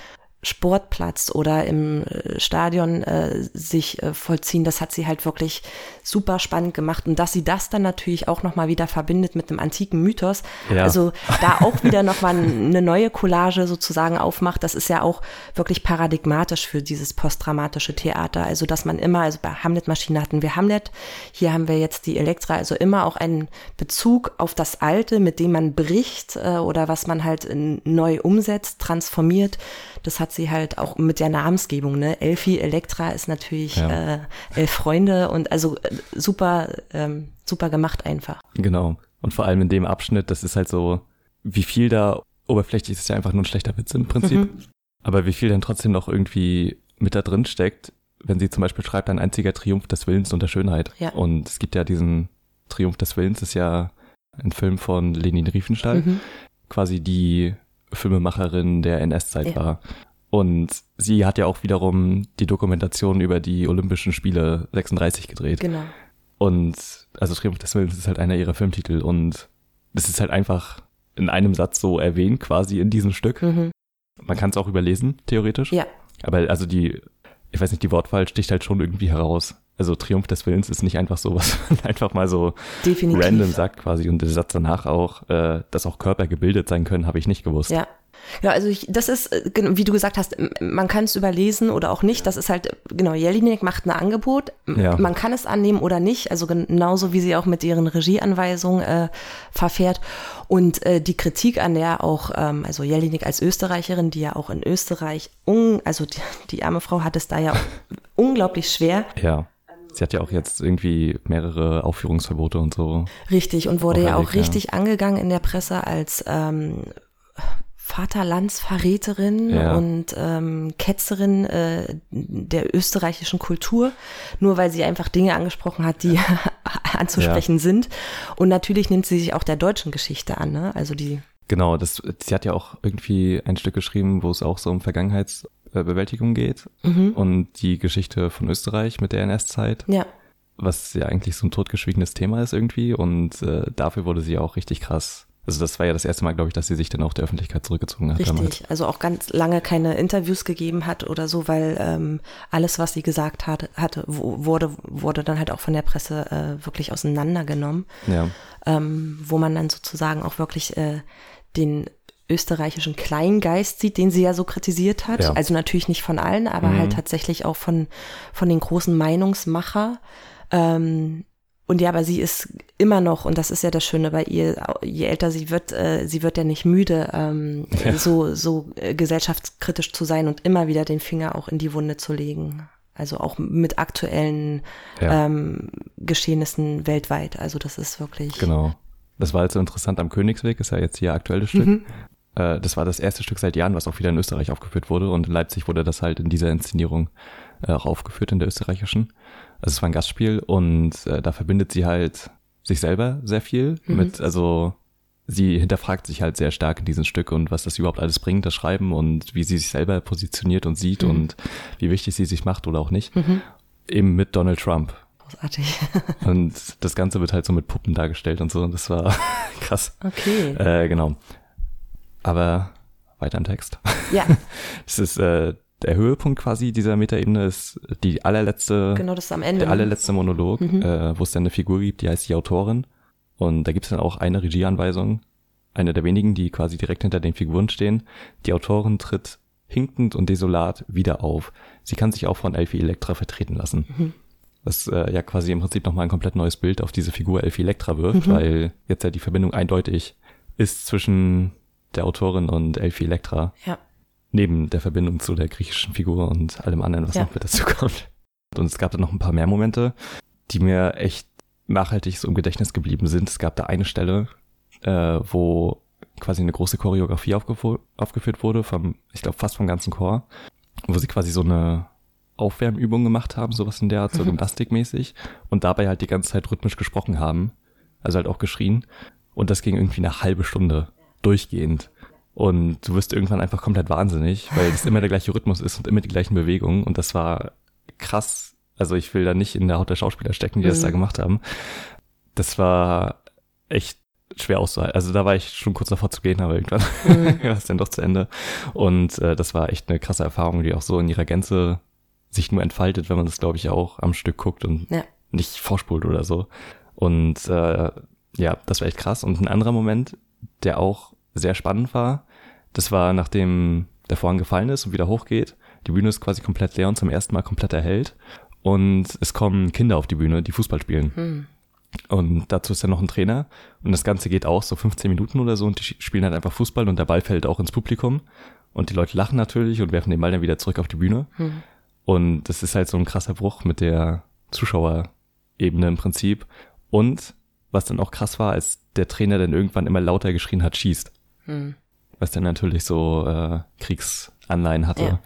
Sportplatz oder im äh, Stadion äh, sich äh, vollziehen. Das hat sie halt wirklich super spannend gemacht. Und dass sie das dann natürlich auch nochmal wieder verbindet mit einem antiken Mythos, ja. also da auch wieder nochmal eine neue Collage sozusagen aufmacht, das ist ja auch wirklich paradigmatisch für dieses postdramatische Theater. Also dass man immer, also bei Hamlet-Maschine hatten wir Hamlet, hier haben wir jetzt die Elektra, also immer auch einen Bezug auf das Alte, mit dem man bricht äh, oder was man halt neu umsetzt, transformiert. Das hat sie halt auch mit der Namensgebung, ne? Elfi Elektra ist natürlich ja. äh, Elf Freunde und also äh, super, ähm, super gemacht einfach. Genau. Und vor allem in dem Abschnitt, das ist halt so, wie viel da, oberflächlich ist ja einfach nur ein schlechter Witz im Prinzip. Mhm. Aber wie viel dann trotzdem noch irgendwie mit da drin steckt, wenn sie zum Beispiel schreibt, ein einziger Triumph des Willens und der Schönheit. Ja. Und es gibt ja diesen Triumph des Willens, ist ja ein Film von Lenin Riefenstahl, mhm. quasi die Filmemacherin der NS-Zeit ja. war. Und sie hat ja auch wiederum die Dokumentation über die Olympischen Spiele 36 gedreht. Genau. Und also Triumph des Willens ist halt einer ihrer Filmtitel und das ist halt einfach in einem Satz so erwähnt, quasi in diesem Stück. Mhm. Man kann es auch überlesen, theoretisch. Ja. Aber also die, ich weiß nicht, die Wortwahl sticht halt schon irgendwie heraus. Also Triumph des Willens ist nicht einfach so, was man einfach mal so Definitiv. random sagt quasi. Und der Satz danach auch, äh, dass auch Körper gebildet sein können, habe ich nicht gewusst. Ja, ja, also ich, das ist, äh, wie du gesagt hast, man kann es überlesen oder auch nicht. Das ist halt, genau, Jelinek macht ein Angebot. Ja. Man kann es annehmen oder nicht. Also genauso wie sie auch mit ihren Regieanweisungen äh, verfährt. Und äh, die Kritik an der auch, ähm, also Jelinek als Österreicherin, die ja auch in Österreich, un, also die, die arme Frau hat es da ja unglaublich schwer. Ja. Sie hat ja auch jetzt irgendwie mehrere Aufführungsverbote und so. Richtig, und wurde ja auch richtig angegangen in der Presse als ähm, Vaterlandsverräterin ja. und ähm, Ketzerin äh, der österreichischen Kultur, nur weil sie einfach Dinge angesprochen hat, die anzusprechen ja. sind. Und natürlich nimmt sie sich auch der deutschen Geschichte an, ne? Also die. Genau, das, sie hat ja auch irgendwie ein Stück geschrieben, wo es auch so um Vergangenheitsbewältigung geht mhm. und die Geschichte von Österreich mit der NS-Zeit. Ja. was ja eigentlich so ein totgeschwiegenes Thema ist irgendwie und äh, dafür wurde sie auch richtig krass. Also das war ja das erste Mal, glaube ich, dass sie sich dann auch der Öffentlichkeit zurückgezogen hat. Richtig, damals. also auch ganz lange keine Interviews gegeben hat oder so, weil ähm, alles, was sie gesagt hat, hatte, wurde, wurde dann halt auch von der Presse äh, wirklich auseinandergenommen. Ja. Ähm, wo man dann sozusagen auch wirklich äh, den österreichischen Kleingeist sieht, den sie ja so kritisiert hat. Ja. Also natürlich nicht von allen, aber Mhm. halt tatsächlich auch von, von den großen Meinungsmacher. Ähm, und ja, aber sie ist immer noch, und das ist ja das Schöne bei ihr, je älter sie wird, äh, sie wird ja nicht müde, ähm, Ja. so, so äh, gesellschaftskritisch zu sein und immer wieder den Finger auch in die Wunde zu legen. Also auch mit aktuellen Ja. ähm, Geschehnissen weltweit. Also das ist wirklich. Genau. Das war halt so interessant am Königsweg, ist ja jetzt hier aktuelles Stück. Mhm. Äh, das war das erste Stück seit Jahren, was auch wieder in Österreich aufgeführt wurde. Und in Leipzig wurde das halt in dieser Inszenierung äh, auch aufgeführt, in der österreichischen. Also es war ein Gastspiel und äh, da verbindet sie halt sich selber sehr viel Mhm. mit, also sie hinterfragt sich halt sehr stark in diesem Stück und was das überhaupt alles bringt, das Schreiben und wie sie sich selber positioniert und sieht Mhm. und wie wichtig sie sich macht oder auch nicht. Mhm. Eben mit Donald Trump. Großartig. Und das Ganze wird halt so mit Puppen dargestellt und so. Und das war krass. Okay. Äh, genau. Aber weiter im Text. Ja, Es ist äh, der Höhepunkt quasi dieser Metaebene ist die allerletzte, genau, das ist am Ende. der allerletzte Monolog, Mhm. äh, wo es dann eine Figur gibt, die heißt die Autorin. Und da gibt es dann auch eine Regieanweisung, eine der wenigen, die quasi direkt hinter den Figuren stehen. Die Autorin tritt hinkend und desolat wieder auf. Sie kann sich auch von Elfie Elektra vertreten lassen. Mhm. Was äh, ja quasi im Prinzip nochmal ein komplett neues Bild auf diese Figur Elfie Elektra wirft, Mhm. weil jetzt ja die Verbindung eindeutig ist zwischen der Autorin und Elfie Elektra, Ja. neben der Verbindung zu der griechischen Figur und allem anderen, was Ja. noch mit dazu kommt. Und es gab dann noch ein paar mehr Momente, die mir echt nachhaltig so im Gedächtnis geblieben sind. Es gab da eine Stelle, äh, wo quasi eine große Choreografie aufgeführt wurde, vom, ich glaube fast vom ganzen Chor, wo sie quasi so eine Aufwärmübung gemacht haben, sowas in der Art, so Mhm. gymnastikmäßig, und dabei halt die ganze Zeit rhythmisch gesprochen haben, also halt auch geschrien. Und das ging irgendwie eine halbe Stunde durchgehend. Und du wirst irgendwann einfach komplett wahnsinnig, weil es immer der gleiche Rhythmus ist und immer die gleichen Bewegungen. Und das war krass. Also ich will da nicht in der Haut der Schauspieler stecken, die das Mhm. da gemacht haben. Das war echt schwer auszuhalten. Also da war ich schon kurz davor zu gehen, aber irgendwann Mhm. war es dann doch zu Ende. Und äh, das war echt eine krasse Erfahrung, die auch so in ihrer Gänze sich nur entfaltet, wenn man das, glaube ich, auch am Stück guckt und Ja. nicht vorspult oder so. Und äh, ja, das war echt krass. Und ein anderer Moment, der auch sehr spannend war, das war, nachdem der Vorhang gefallen ist und wieder hochgeht. Die Bühne ist quasi komplett leer und zum ersten Mal komplett erhellt. Und es kommen Kinder auf die Bühne, die Fußball spielen. Hm. Und dazu ist dann noch ein Trainer. Und das Ganze geht auch so 15 Minuten oder so und die spielen halt einfach Fußball und der Ball fällt auch ins Publikum. Und die Leute lachen natürlich und werfen den Ball dann wieder zurück auf die Bühne. Hm. Und das ist halt so ein krasser Bruch mit der Zuschauerebene im Prinzip. Und was dann auch krass war, als der Trainer dann irgendwann immer lauter geschrien hat, schießt. Hm. Was dann natürlich so äh, Kriegsanleihen hatte. Ja.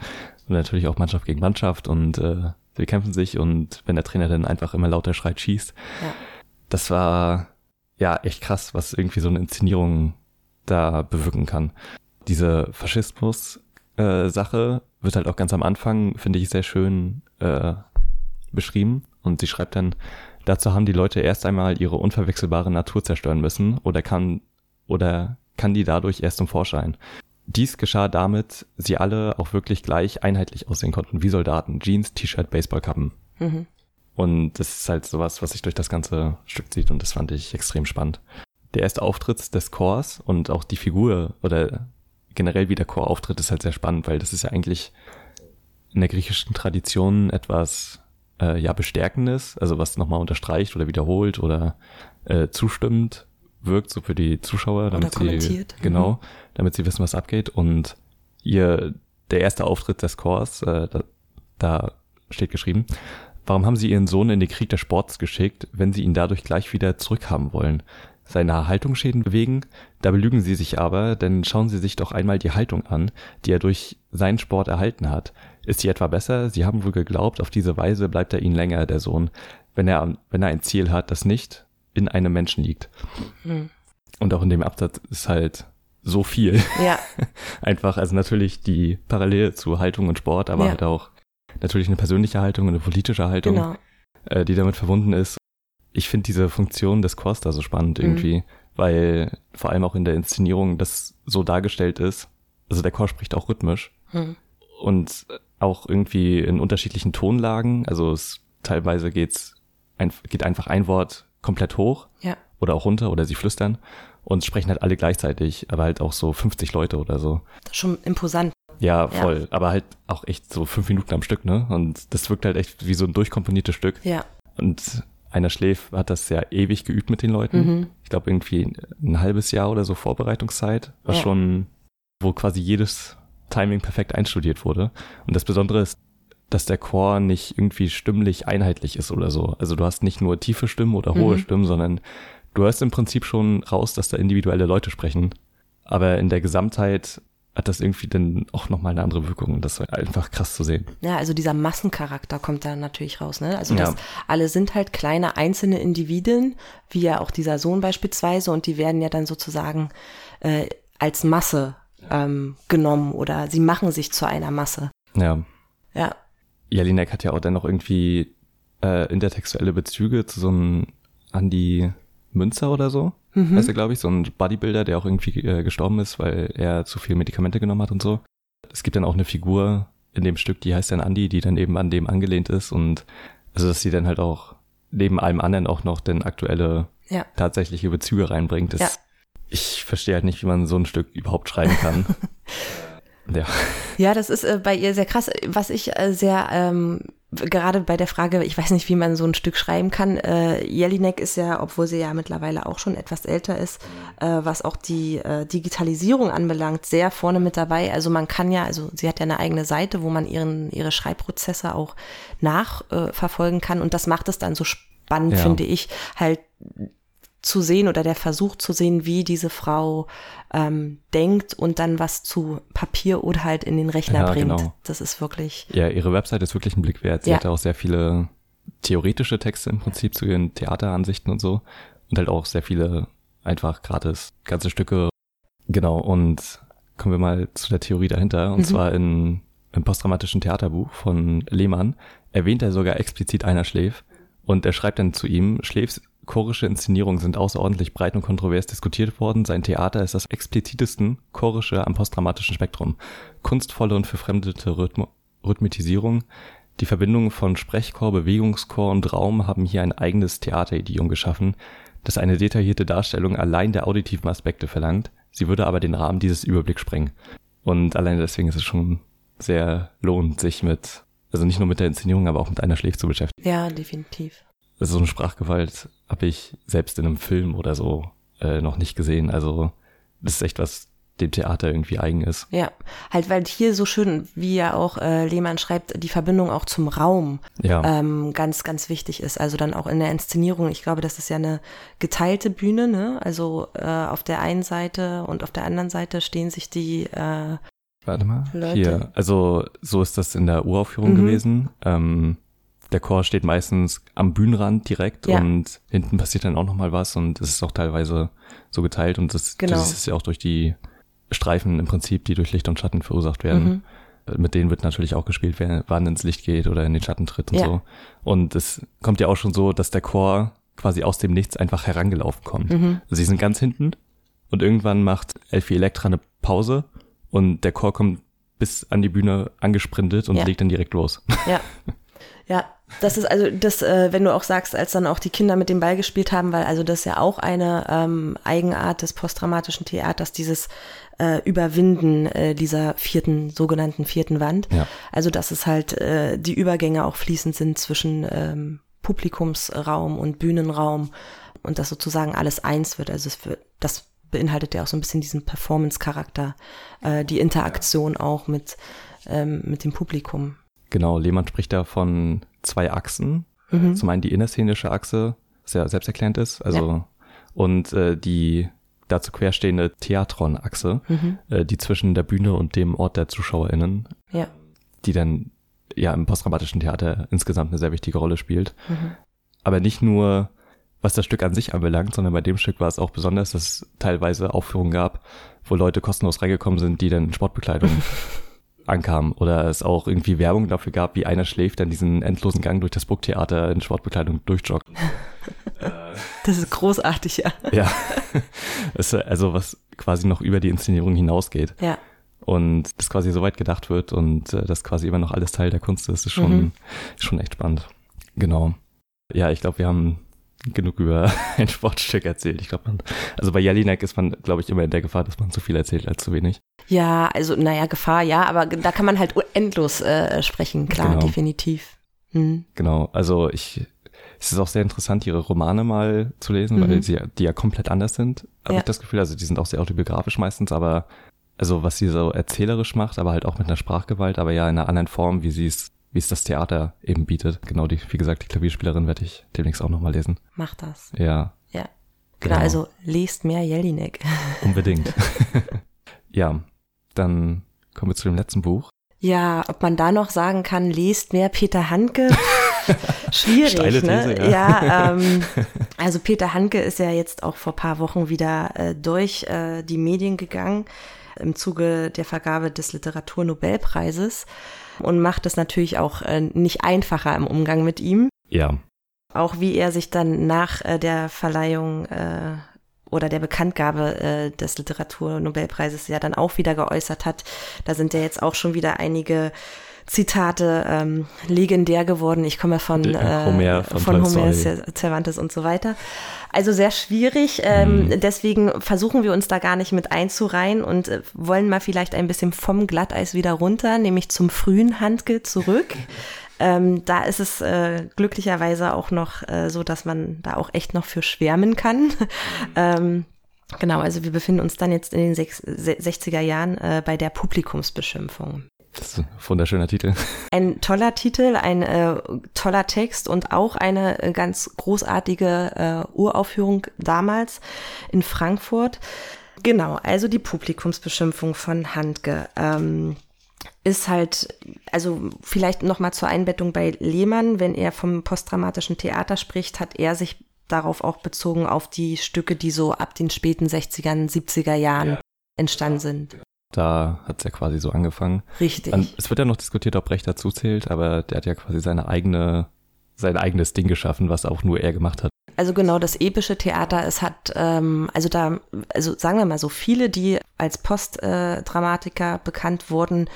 Und natürlich auch Mannschaft gegen Mannschaft und äh, sie kämpfen sich und wenn der Trainer dann einfach immer lauter schreit, schießt. Ja. Das war ja echt krass, was irgendwie so eine Inszenierung da bewirken kann. Diese Faschismus-Sache wird halt auch ganz am Anfang, finde ich, sehr schön äh, beschrieben. Und sie schreibt dann, dazu haben die Leute erst einmal ihre unverwechselbare Natur zerstören müssen oder kann, oder kann die dadurch erst zum Vorschein. Dies geschah damit, sie alle auch wirklich gleich einheitlich aussehen konnten, wie Soldaten, Jeans, T-Shirt, Baseballkappen. Mhm. Und das ist halt sowas, was sich durch das ganze Stück zieht und das fand ich extrem spannend. Der erste Auftritt des Chors und auch die Figur oder generell wie der Chor auftritt, ist halt sehr spannend, weil das ist ja eigentlich in der griechischen Tradition etwas äh, ja bestärkendes, also was nochmal unterstreicht oder wiederholt oder äh, zustimmt wirkt, so für die Zuschauer, damit sie kommentiert. genau, Mhm. damit sie wissen, was abgeht. Und ihr der erste Auftritt des Chors, äh, da, da steht geschrieben, warum haben Sie Ihren Sohn in den Krieg des Sports geschickt, wenn Sie ihn dadurch gleich wieder zurückhaben wollen? Seine Haltungsschäden wegen? Da belügen Sie sich aber, denn schauen Sie sich doch einmal die Haltung an, die er durch seinen Sport erhalten hat. Ist sie etwa besser? Sie haben wohl geglaubt, auf diese Weise bleibt er Ihnen länger, der Sohn, wenn er, wenn er ein Ziel hat, das nicht in einem Menschen liegt. Hm. Und auch in dem Absatz ist halt so viel. Ja, Einfach, also natürlich die Parallele zu Haltung und Sport, aber Ja. halt auch natürlich eine persönliche Haltung, eine politische Haltung. genau. äh, die damit verbunden ist. Ich finde diese Funktion des Chors da so spannend mhm. irgendwie, mhm. weil vor allem auch in der Inszenierung das so dargestellt ist. Also der Chor spricht auch rhythmisch mhm. und auch irgendwie in unterschiedlichen Tonlagen. Also es teilweise geht's ein, geht einfach ein Wort komplett hoch ja. oder auch runter oder sie flüstern und sprechen halt alle gleichzeitig, aber halt auch so 50 Leute oder so. Das ist schon imposant. Ja, voll. Ja. Aber halt auch echt so fünf Minuten am Stück, ne? Und das wirkt halt echt wie so ein durchkomponiertes Stück. Ja. Und einer Schläf hat das ja ewig geübt mit den Leuten. Mhm. Ich glaube irgendwie ein halbes Jahr oder so Vorbereitungszeit, was ja. schon, wo quasi jedes Timing perfekt einstudiert wurde. Und das Besondere ist, dass der Chor nicht irgendwie stimmlich einheitlich ist oder so. Also du hast nicht nur tiefe Stimmen oder hohe mhm. Stimmen, sondern du hörst im Prinzip schon raus, dass da individuelle Leute sprechen. Aber in der Gesamtheit hat das irgendwie dann auch nochmal eine andere Wirkung und das war einfach krass zu sehen. Ja, also dieser Massencharakter kommt da natürlich raus, ne? Also das ja. alle sind halt kleine einzelne Individuen, wie ja auch dieser Sohn beispielsweise und die werden ja dann sozusagen äh, als Masse ähm, genommen oder sie machen sich zu einer Masse. Ja. Ja. Jelinek hat ja auch dann noch irgendwie äh, intertextuelle Bezüge zu so einem Andy Münzer oder so mhm. heißt er, glaube ich, so ein Bodybuilder, der auch irgendwie äh, gestorben ist, weil er zu viel Medikamente genommen hat und so. Es gibt dann auch eine Figur in dem Stück, die heißt dann Andy, die dann eben an dem angelehnt ist und also, dass sie dann halt auch neben allem anderen auch noch denn aktuelle ja. tatsächliche Bezüge reinbringt. Das, ja. Ich verstehe halt nicht, wie man so ein Stück überhaupt schreiben kann. ja. ja, das ist äh, bei ihr sehr krass. Was ich äh, sehr ähm, gerade bei der Frage, ich weiß nicht, wie man so ein Stück schreiben kann. Äh, Jelinek ist ja, obwohl sie ja mittlerweile auch schon etwas älter ist, äh, was auch die äh, Digitalisierung anbelangt, sehr vorne mit dabei. Also man kann ja, also sie hat ja eine eigene Seite, wo man ihren ihre Schreibprozesse auch nachverfolgen kann und das macht es dann so spannend, ja. finde ich, halt zu sehen oder der Versuch zu sehen, wie diese Frau ähm, denkt und dann was zu Papier oder halt in den Rechner ja, bringt. Genau. Das ist wirklich. Ja, ihre Website ist wirklich ein Blick wert. Sie ja. hatte auch sehr viele theoretische Texte im Prinzip zu ihren Theateransichten und so. Und halt auch sehr viele einfach gratis ganze Stücke. Genau, und kommen wir mal zu der Theorie dahinter. Und mhm. zwar in, im postdramatischen Theaterbuch von Lehmann erwähnt er sogar explizit einer Schläf. Und er schreibt dann zu ihm, Schläfs chorische Inszenierungen sind außerordentlich breit und kontrovers diskutiert worden. Sein Theater ist das explizitesten chorische am postdramatischen Spektrum. Kunstvolle und verfremdete Rhythm Rhythmisierung, die Verbindung von Sprechchor, Bewegungschor und Raum haben hier ein eigenes Theateridiom geschaffen, das eine detaillierte Darstellung allein der auditiven Aspekte verlangt. Sie würde aber den Rahmen dieses Überblicks sprengen. Und allein deswegen ist es schon sehr lohnt, sich mit, also nicht nur mit der Inszenierung, aber auch mit einer Schläf zu beschäftigen. Ja, definitiv. Also so eine Sprachgewalt habe ich selbst in einem Film oder so äh, noch nicht gesehen. Also das ist echt was dem Theater irgendwie eigen ist. Ja, halt weil hier so schön, wie ja auch äh, Lehmann schreibt, die Verbindung auch zum Raum ja. ähm, ganz, ganz wichtig ist. Also dann auch in der Inszenierung. Ich glaube, das ist ja eine geteilte Bühne. Ne? Also äh, auf der einen Seite und auf der anderen Seite stehen sich die äh, Warte mal, Leute. hier. Also so ist das in der Uraufführung mhm. gewesen. Ähm, der Chor steht meistens am Bühnenrand direkt ja. und hinten passiert dann auch nochmal was und es ist auch teilweise so geteilt und das, genau. das ist ja auch durch die Streifen im Prinzip, die durch Licht und Schatten verursacht werden. Mhm. Mit denen wird natürlich auch gespielt, wer wann ins Licht geht oder in den Schatten tritt und ja. so. Und es kommt ja auch schon so, dass der Chor quasi aus dem Nichts einfach herangelaufen kommt. Mhm. Also sie sind ganz hinten und irgendwann macht Elfie Elektra eine Pause und der Chor kommt bis an die Bühne angesprintet und ja. legt dann direkt los. Ja. Ja, das ist also das, äh, wenn du auch sagst, als dann auch die Kinder mit dem Ball gespielt haben, weil also das ist ja auch eine ähm, Eigenart des postdramatischen Theaters, dieses äh, Überwinden äh, dieser vierten, sogenannten vierten Wand. Ja. Also dass es halt äh, die Übergänge auch fließend sind zwischen ähm, Publikumsraum und Bühnenraum und dass sozusagen alles eins wird. Also es wird, das beinhaltet ja auch so ein bisschen diesen Performance-Charakter, äh, die Interaktion ja. auch mit, ähm, mit dem Publikum. Genau, Lehmann spricht da von zwei Achsen. Mhm. Zum einen die innerszenische Achse, was ja selbsterklärend ist, also ja. und äh, die dazu querstehende Theatron-Achse, mhm. äh, die zwischen der Bühne und dem Ort der ZuschauerInnen, ja. die dann ja im postdramatischen Theater insgesamt eine sehr wichtige Rolle spielt. Mhm. Aber nicht nur, was das Stück an sich anbelangt, sondern bei dem Stück war es auch besonders, dass es teilweise Aufführungen gab, wo Leute kostenlos reingekommen sind, die dann in Sportbekleidung ankam oder es auch irgendwie Werbung dafür gab, wie einer schläft, dann diesen endlosen Gang durch das Burgtheater in Sportbekleidung durchjoggt. das ist großartig, ja. Ja, also was quasi noch über die Inszenierung hinausgeht. Ja. Und das quasi so weit gedacht wird und äh, das quasi immer noch alles Teil der Kunst ist, ist schon, mhm. schon echt spannend. Genau. Ja, ich glaube, wir haben genug über ein Sportstück erzählt. Ich glaube, man, also bei Jelinek ist man, glaube ich, immer in der Gefahr, dass man zu viel erzählt als zu wenig. Ja, also naja, Gefahr, ja, aber da kann man halt endlos äh, sprechen, klar, genau. definitiv. Mhm. Genau, also ich, es ist auch sehr interessant, ihre Romane mal zu lesen, mhm. weil sie die ja komplett anders sind, habe ja. ich das Gefühl. Also die sind auch sehr autobiografisch meistens, aber also was sie so erzählerisch macht, aber halt auch mit einer Sprachgewalt, aber ja in einer anderen Form, wie sie es wie es das Theater eben bietet. Genau, die, wie gesagt, die Klavierspielerin werde ich demnächst auch nochmal lesen. Mach das. Ja. Ja. Genau, genau. also lest mehr Jelinek. Unbedingt. ja, dann kommen wir zu dem letzten Buch. Ja, ob man da noch sagen kann, lest mehr Peter Handke. Schwierig, Steile ne? These, ja. ja ähm, also Peter Handke ist ja jetzt auch vor paar Wochen wieder äh, durch äh, die Medien gegangen im Zuge der Vergabe des Literaturnobelpreises und macht es natürlich auch äh, nicht einfacher im Umgang mit ihm. Ja. Auch wie er sich dann nach äh, der Verleihung äh, oder der Bekanntgabe äh, des Literaturnobelpreises ja dann auch wieder geäußert hat. Da sind ja jetzt auch schon wieder einige Zitate ähm, legendär geworden. Ich komme von, äh, Homer, von, von Homer, Cervantes und so weiter. Also sehr schwierig. Ähm, mhm. Deswegen versuchen wir uns da gar nicht mit einzureihen und äh, wollen mal vielleicht ein bisschen vom Glatteis wieder runter, nämlich zum frühen Handke zurück. Ähm, da ist es äh, glücklicherweise auch noch äh, so, dass man da auch echt noch für schwärmen kann. Mhm. ähm, genau, also wir befinden uns dann jetzt in den 60er Jahren äh, bei der Publikumsbeschimpfung. Das ist ein wunderschöner Titel. Ein toller Titel, ein äh, toller Text und auch eine äh, ganz großartige äh, Uraufführung damals in Frankfurt. Genau, also die Publikumsbeschimpfung von Handke. Ähm, ist halt, also vielleicht nochmal zur Einbettung bei Lehmann, wenn er vom postdramatischen Theater spricht, hat er sich darauf auch bezogen auf die Stücke, die so ab den späten 60ern, 70er Jahren ja. entstanden sind. Da hat es ja quasi so angefangen. Richtig. Und es wird ja noch diskutiert, ob Brecht dazu zählt, aber der hat ja quasi seine eigene, sein eigenes Ding geschaffen, was auch nur er gemacht hat. Also genau, das epische Theater, es hat, ähm, also da, also sagen wir mal so, viele, die als Postdramatiker äh, bekannt wurden,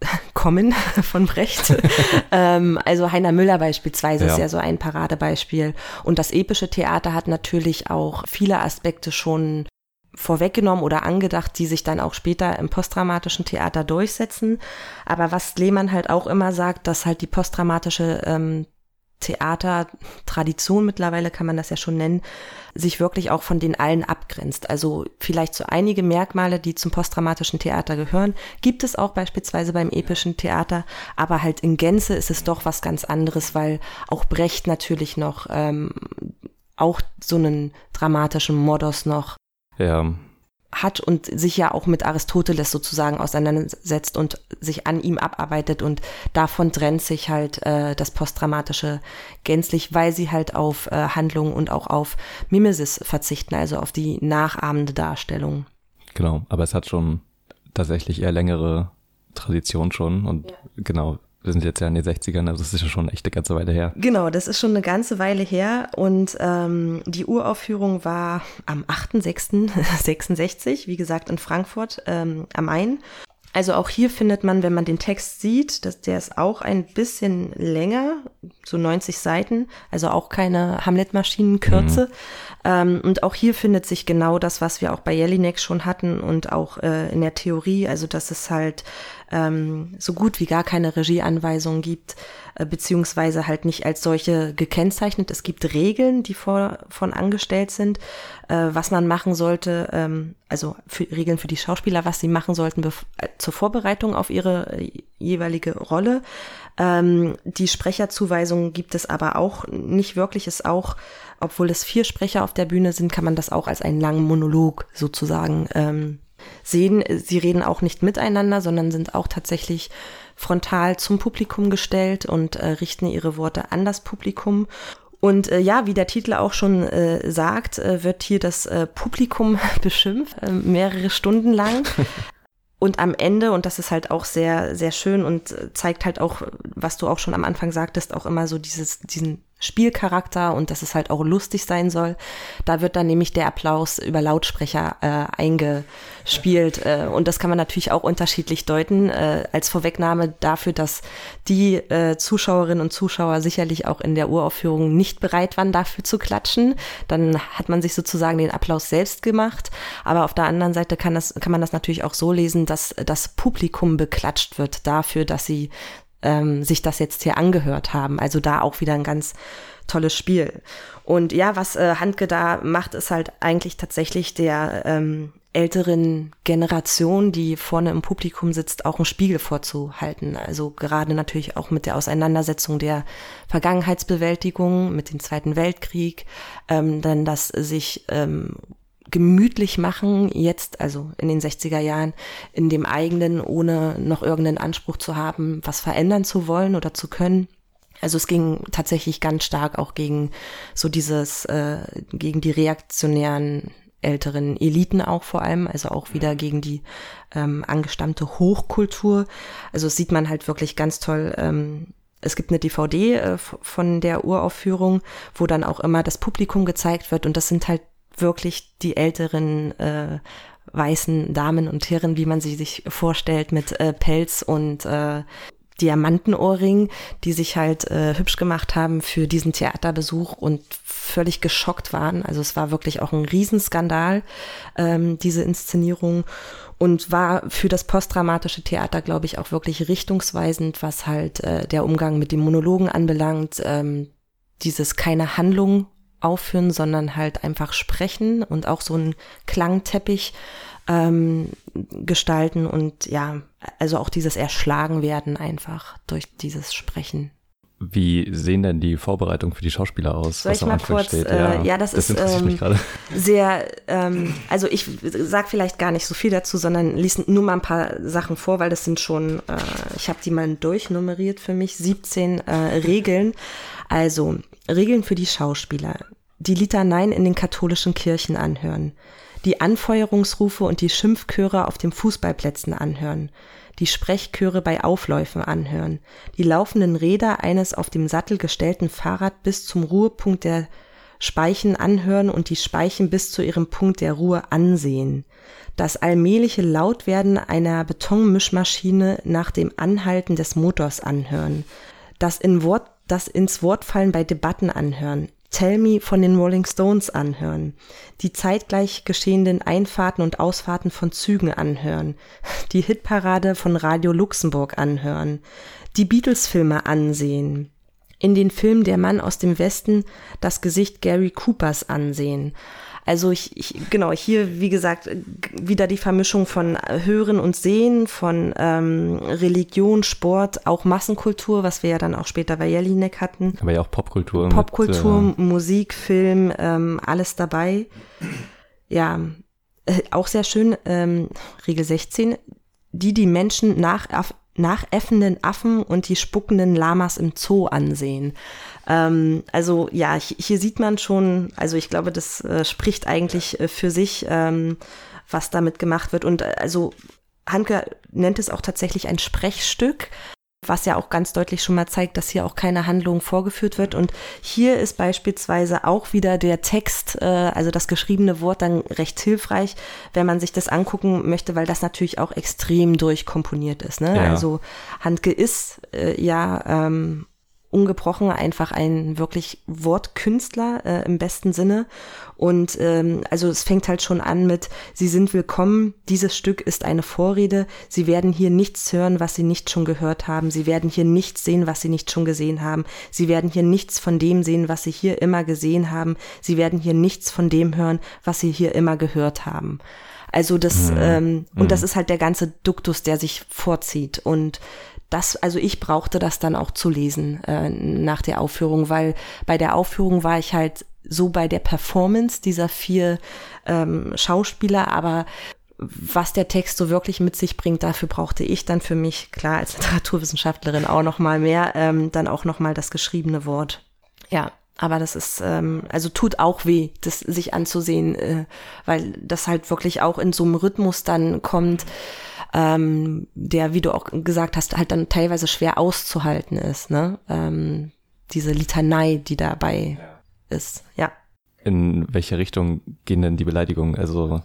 kommen von Brecht. ähm, also Heiner Müller beispielsweise ja. ist ja so ein Paradebeispiel. Und das epische Theater hat natürlich auch viele Aspekte schon vorweggenommen oder angedacht, die sich dann auch später im postdramatischen Theater durchsetzen. Aber was Lehmann halt auch immer sagt, dass halt die postdramatische ähm, Theatertradition mittlerweile kann man das ja schon nennen, sich wirklich auch von den allen abgrenzt. Also vielleicht so einige Merkmale, die zum postdramatischen Theater gehören, gibt es auch beispielsweise beim epischen Theater, aber halt in Gänze ist es doch was ganz anderes, weil auch Brecht natürlich noch ähm, auch so einen dramatischen Modus noch ja. hat und sich ja auch mit Aristoteles sozusagen auseinandersetzt und sich an ihm abarbeitet und davon trennt sich halt äh, das Postdramatische gänzlich, weil sie halt auf äh, Handlungen und auch auf Mimesis verzichten, also auf die nachahmende Darstellung. Genau, aber es hat schon tatsächlich eher längere Tradition schon und ja. genau, wir sind jetzt ja in den 60ern, also das ist ja schon echt eine ganze Weile her. Genau, das ist schon eine ganze Weile her und ähm, die Uraufführung war am 8.6.66, wie gesagt in Frankfurt ähm, am Main. Also auch hier findet man, wenn man den Text sieht, dass der ist auch ein bisschen länger, so 90 Seiten, also auch keine Hamlet-Maschinenkürze. Mhm. Ähm, und auch hier findet sich genau das, was wir auch bei Jelinek schon hatten und auch äh, in der Theorie, also dass es halt ähm, so gut wie gar keine Regieanweisungen gibt, äh, beziehungsweise halt nicht als solche gekennzeichnet. Es gibt Regeln, die vor, von angestellt sind, äh, was man machen sollte, ähm, also für, Regeln für die Schauspieler, was sie machen sollten äh, zur Vorbereitung auf ihre äh, jeweilige Rolle. Ähm, die Sprecherzuweisungen gibt es aber auch nicht wirklich, ist auch, obwohl es vier Sprecher auf der Bühne sind, kann man das auch als einen langen Monolog sozusagen ähm, sehen, sie reden auch nicht miteinander, sondern sind auch tatsächlich frontal zum Publikum gestellt und äh, richten ihre Worte an das Publikum. Und äh, ja, wie der Titel auch schon äh, sagt, äh, wird hier das äh, Publikum beschimpft, äh, mehrere Stunden lang. und am Ende, und das ist halt auch sehr, sehr schön und zeigt halt auch, was du auch schon am Anfang sagtest, auch immer so dieses, diesen Spielcharakter und dass es halt auch lustig sein soll. Da wird dann nämlich der Applaus über Lautsprecher äh, eingespielt. Äh, und das kann man natürlich auch unterschiedlich deuten, äh, als Vorwegnahme dafür, dass die äh, Zuschauerinnen und Zuschauer sicherlich auch in der Uraufführung nicht bereit waren, dafür zu klatschen. Dann hat man sich sozusagen den Applaus selbst gemacht. Aber auf der anderen Seite kann, das, kann man das natürlich auch so lesen, dass das Publikum beklatscht wird dafür, dass sie ähm, sich das jetzt hier angehört haben. Also da auch wieder ein ganz tolles Spiel. Und ja, was äh, Handke da macht, ist halt eigentlich tatsächlich der ähm, älteren Generation, die vorne im Publikum sitzt, auch einen Spiegel vorzuhalten. Also gerade natürlich auch mit der Auseinandersetzung der Vergangenheitsbewältigung, mit dem Zweiten Weltkrieg, ähm, dann dass sich ähm, gemütlich machen, jetzt, also in den 60er Jahren, in dem eigenen, ohne noch irgendeinen Anspruch zu haben, was verändern zu wollen oder zu können. Also es ging tatsächlich ganz stark auch gegen so dieses, äh, gegen die reaktionären älteren Eliten auch vor allem, also auch wieder gegen die ähm, angestammte Hochkultur. Also sieht man halt wirklich ganz toll. Ähm, es gibt eine DVD äh, von der Uraufführung, wo dann auch immer das Publikum gezeigt wird und das sind halt wirklich die älteren äh, weißen Damen und Herren, wie man sie sich vorstellt, mit äh, Pelz und äh, Diamantenohrring, die sich halt äh, hübsch gemacht haben für diesen Theaterbesuch und völlig geschockt waren. Also es war wirklich auch ein Riesenskandal, ähm, diese Inszenierung und war für das postdramatische Theater, glaube ich, auch wirklich richtungsweisend, was halt äh, der Umgang mit den Monologen anbelangt, ähm, dieses keine Handlung aufführen, sondern halt einfach sprechen und auch so einen Klangteppich ähm, gestalten und ja, also auch dieses Erschlagen werden einfach durch dieses Sprechen. Wie sehen denn die Vorbereitungen für die Schauspieler aus? Soll ich mal kurz, steht? Äh, ja, ja, das, das ist ähm, sehr, ähm, also ich sag vielleicht gar nicht so viel dazu, sondern lies nur mal ein paar Sachen vor, weil das sind schon, äh, ich habe die mal durchnummeriert für mich, 17 äh, Regeln. Also Regeln für die Schauspieler. Die Litaneien in den katholischen Kirchen anhören. Die Anfeuerungsrufe und die Schimpfchöre auf den Fußballplätzen anhören. Die Sprechchöre bei Aufläufen anhören. Die laufenden Räder eines auf dem Sattel gestellten Fahrrad bis zum Ruhepunkt der Speichen anhören und die Speichen bis zu ihrem Punkt der Ruhe ansehen. Das allmähliche Lautwerden einer Betonmischmaschine nach dem Anhalten des Motors anhören. Das in Wort das ins Wortfallen bei Debatten anhören, Tell Me von den Rolling Stones anhören, die zeitgleich geschehenden Einfahrten und Ausfahrten von Zügen anhören, die Hitparade von Radio Luxemburg anhören, die Beatles-Filme ansehen, in den Film Der Mann aus dem Westen das Gesicht Gary Coopers ansehen, also ich, ich, genau, hier, wie gesagt, wieder die Vermischung von Hören und Sehen, von ähm, Religion, Sport, auch Massenkultur, was wir ja dann auch später bei Jelinek hatten. Aber ja auch Popkultur. Popkultur, mit, äh, Musik, Film, ähm, alles dabei. Ja, äh, auch sehr schön, ähm, Regel 16, die die Menschen nach nachäffenden Affen und die spuckenden Lamas im Zoo ansehen. Ähm, also ja, hier sieht man schon, also ich glaube, das äh, spricht eigentlich äh, für sich, ähm, was damit gemacht wird. Und äh, also Hanke nennt es auch tatsächlich ein Sprechstück was ja auch ganz deutlich schon mal zeigt, dass hier auch keine Handlung vorgeführt wird. Und hier ist beispielsweise auch wieder der Text, äh, also das geschriebene Wort, dann recht hilfreich, wenn man sich das angucken möchte, weil das natürlich auch extrem durchkomponiert ist. Ne? Ja. Also Handke ist äh, ja ähm, ungebrochen einfach ein wirklich Wortkünstler äh, im besten Sinne. Und ähm, also es fängt halt schon an mit, Sie sind willkommen, dieses Stück ist eine Vorrede, Sie werden hier nichts hören, was Sie nicht schon gehört haben, Sie werden hier nichts sehen, was Sie nicht schon gesehen haben, Sie werden hier nichts von dem sehen, was Sie hier immer gesehen haben, Sie werden hier nichts von dem hören, was Sie hier immer gehört haben. Also das, mhm. ähm, und mhm. das ist halt der ganze Duktus, der sich vorzieht. Und das, also ich brauchte das dann auch zu lesen äh, nach der Aufführung, weil bei der Aufführung war ich halt so bei der Performance dieser vier ähm, Schauspieler, aber was der Text so wirklich mit sich bringt, dafür brauchte ich dann für mich, klar, als Literaturwissenschaftlerin auch noch mal mehr, ähm, dann auch noch mal das geschriebene Wort. Ja, aber das ist, ähm, also tut auch weh, das sich anzusehen, äh, weil das halt wirklich auch in so einem Rhythmus dann kommt, ähm, der, wie du auch gesagt hast, halt dann teilweise schwer auszuhalten ist, ne? Ähm, diese Litanei, die dabei ja. ist, ja. In welche Richtung gehen denn die Beleidigungen? Also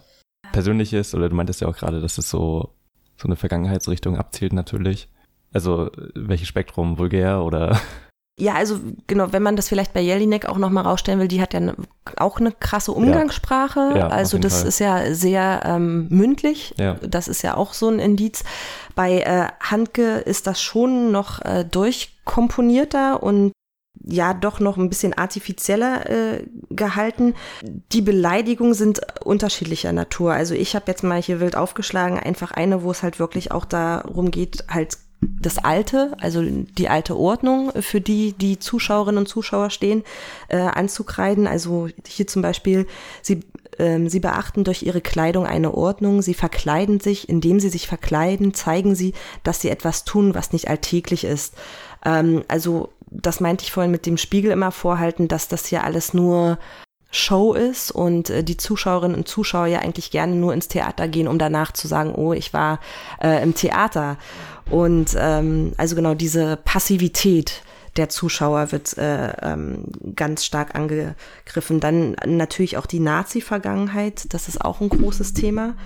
persönliches, oder du meintest ja auch gerade, dass es so, so eine Vergangenheitsrichtung abzielt natürlich. Also welches Spektrum, vulgär oder ja, also genau, wenn man das vielleicht bei Jelinek auch nochmal rausstellen will, die hat ja ne, auch eine krasse Umgangssprache. Ja, ja, also das Fall. ist ja sehr ähm, mündlich. Ja. Das ist ja auch so ein Indiz. Bei äh, Handke ist das schon noch äh, durchkomponierter und ja doch noch ein bisschen artifizieller äh, gehalten. Die Beleidigungen sind unterschiedlicher Natur. Also ich habe jetzt mal hier wild aufgeschlagen, einfach eine, wo es halt wirklich auch darum geht, halt das Alte, also die alte Ordnung, für die die Zuschauerinnen und Zuschauer stehen, äh, anzukreiden. Also hier zum Beispiel, sie, ähm, sie beachten durch ihre Kleidung eine Ordnung, sie verkleiden sich, indem sie sich verkleiden, zeigen sie, dass sie etwas tun, was nicht alltäglich ist. Ähm, also das meinte ich vorhin mit dem Spiegel immer vorhalten, dass das hier alles nur Show ist und äh, die Zuschauerinnen und Zuschauer ja eigentlich gerne nur ins Theater gehen, um danach zu sagen, oh, ich war äh, im Theater. Und ähm, also genau diese Passivität der Zuschauer wird äh, ähm, ganz stark angegriffen. Dann natürlich auch die Nazi-Vergangenheit, das ist auch ein großes Thema.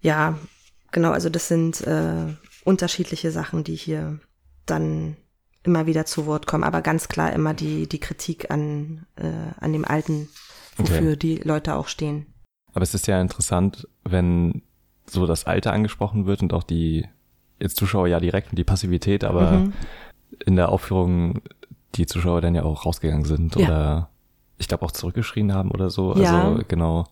Ja, genau, also das sind äh, unterschiedliche Sachen, die hier dann immer wieder zu Wort kommen, aber ganz klar immer die, die Kritik an, äh, an dem Alten, wofür okay. die Leute auch stehen. Aber es ist ja interessant, wenn so das Alte angesprochen wird und auch die jetzt Zuschauer ja direkt und die Passivität, aber mhm. in der Aufführung die Zuschauer dann ja auch rausgegangen sind ja. oder ich glaube auch zurückgeschrien haben oder so. Ja. Also genau,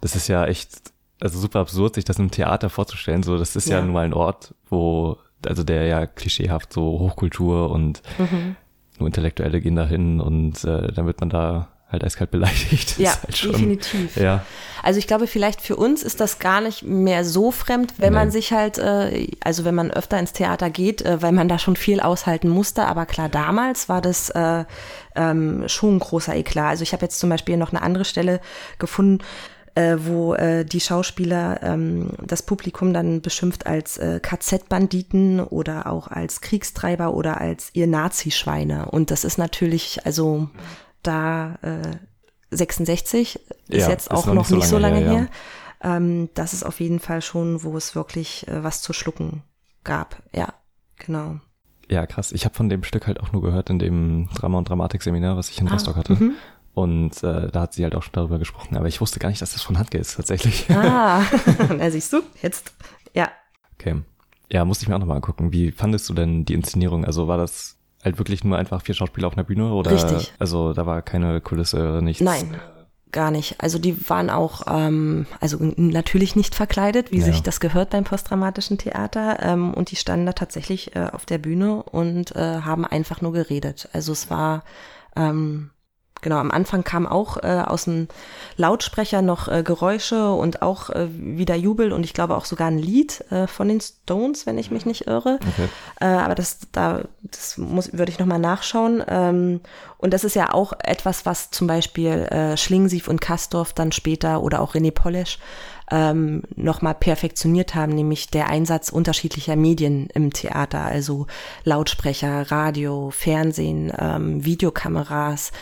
das ist ja echt, also super absurd, sich das im Theater vorzustellen. So, das ist ja, ja nun mal ein Ort, wo, also der ja klischeehaft so Hochkultur und mhm. nur Intellektuelle gehen dahin und äh, dann wird man da halt eiskalt beleidigt. Ja, halt schon, definitiv. Ja. Also ich glaube, vielleicht für uns ist das gar nicht mehr so fremd, wenn nee. man sich halt, äh, also wenn man öfter ins Theater geht, äh, weil man da schon viel aushalten musste. Aber klar, damals war das äh, ähm, schon ein großer Eklat. Also ich habe jetzt zum Beispiel noch eine andere Stelle gefunden, äh, wo äh, die Schauspieler ähm, das Publikum dann beschimpft als äh, KZ-Banditen oder auch als Kriegstreiber oder als ihr Nazischweine. Und das ist natürlich, also da äh, 66 ist ja, jetzt auch noch, noch, nicht so lange, her. her. Ja. Ähm, das ist auf jeden Fall schon, wo es wirklich äh, was zu schlucken gab. Ja, genau. Ja, krass. Ich habe von dem Stück halt auch nur gehört in dem Drama- und Dramatik-Seminar, was ich in ah, Rostock hatte. Mhm. Und äh, da hat sie halt auch schon darüber gesprochen. Aber ich wusste gar nicht, dass das von Handke ist, tatsächlich. Ah, na siehst du, jetzt, ja. Okay. Ja, musste ich mir auch nochmal angucken. Wie fandest du denn die Inszenierung? Also war das halt wirklich nur einfach vier Schauspieler auf einer Bühne oder? Richtig. Also da war keine Kulisse, nichts. Nein. Gar nicht. Also die waren auch, ähm, also natürlich nicht verkleidet, wie ja. sich das gehört beim postdramatischen Theater. Ähm, und die standen da tatsächlich äh, auf der Bühne und äh, haben einfach nur geredet. Also es war ähm, genau, am Anfang kam auch äh, aus dem Lautsprecher noch äh, Geräusche und auch äh, wieder Jubel und ich glaube auch sogar ein Lied äh, von den Stones, wenn ich mich nicht irre. Okay. Äh, aber das, da, das muss, würde ich nochmal nachschauen. Ähm, und das ist ja auch etwas, was zum Beispiel äh, Schlingensief und Kastorf dann später oder auch René Polesch ähm, nochmal perfektioniert haben, nämlich der Einsatz unterschiedlicher Medien im Theater, also Lautsprecher, Radio, Fernsehen, ähm, Videokameras,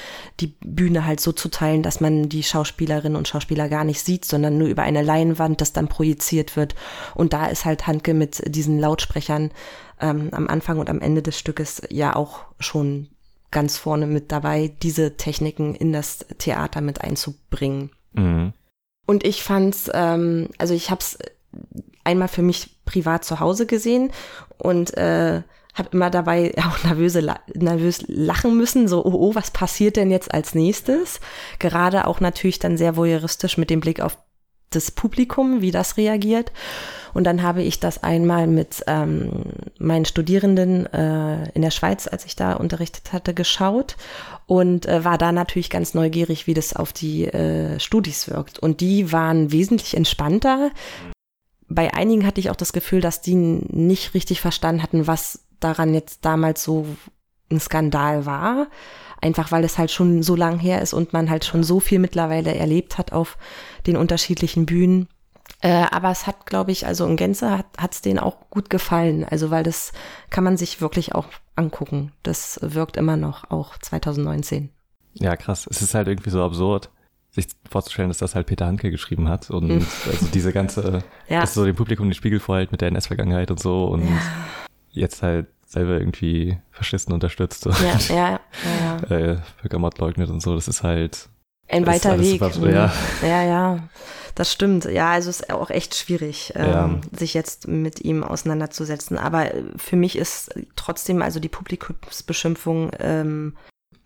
die Bühne halt so zu teilen, dass man die Schauspielerinnen und Schauspieler gar nicht sieht, sondern nur über eine Leinwand, das dann projiziert wird. Und da ist halt Handke mit diesen Lautsprechern ähm, am Anfang und am Ende des Stückes ja auch schon ganz vorne mit dabei, diese Techniken in das Theater mit einzubringen. Mhm. Und ich fand's, ähm, also ich habe es einmal für mich privat zu Hause gesehen und äh, habe immer dabei auch nervöse, nervös lachen müssen, so, oh, oh, was passiert denn jetzt als nächstes? Gerade auch natürlich dann sehr voyeuristisch mit dem Blick auf das Publikum, wie das reagiert. Und dann habe ich das einmal mit ähm, meinen Studierenden äh, in der Schweiz, als ich da unterrichtet hatte, geschaut und äh, war da natürlich ganz neugierig, wie das auf die äh, Studis wirkt. Und die waren wesentlich entspannter. Bei einigen hatte ich auch das Gefühl, dass die nicht richtig verstanden hatten, was daran jetzt damals so ein Skandal war. Einfach weil es halt schon so lang her ist und man halt schon so viel mittlerweile erlebt hat auf den unterschiedlichen Bühnen. Äh, aber es hat, glaube ich, also in Gänze hat es denen auch gut gefallen. Also weil das kann man sich wirklich auch angucken. Das wirkt immer noch, auch 2019. Ja, krass. Es ist halt irgendwie so absurd, sich vorzustellen, dass das halt Peter Handke geschrieben hat und mhm. also diese ganze, ja. dass so dem Publikum den Spiegel vorhält mit der NS-Vergangenheit und so und ja. jetzt halt selber irgendwie Faschisten unterstützt und ja, ja, ja, äh, Völkermord leugnet und so. Das ist halt ein weiter Weg. Absurd, ja. ja, ja, das stimmt. Ja, also es ist auch echt schwierig, ähm, sich jetzt mit ihm auseinanderzusetzen. Aber für mich ist trotzdem also die Publikumsbeschimpfung ähm,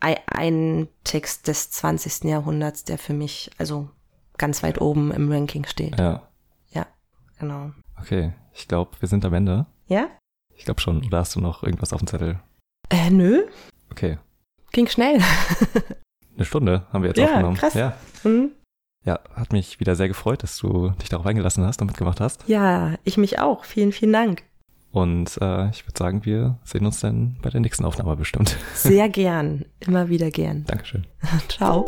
ein Text des 20. Jahrhunderts, der für mich also ganz weit oben im Ranking steht. Ja. Ja, genau. Okay, ich glaube, wir sind am Ende. Ja? Ich glaube schon. Oder hast du noch irgendwas auf dem Zettel? Äh, nö. Okay. Ging schnell. Eine Stunde haben wir jetzt ja, aufgenommen. Krass. Ja. Mhm. Ja, hat mich wieder sehr gefreut, dass du dich darauf eingelassen hast und mitgemacht hast. Ja, ich mich auch. Vielen, vielen Dank. Und äh, ich würde sagen, wir sehen uns dann bei der nächsten Aufnahme bestimmt. Sehr gern. Immer wieder gern. Dankeschön. Ciao.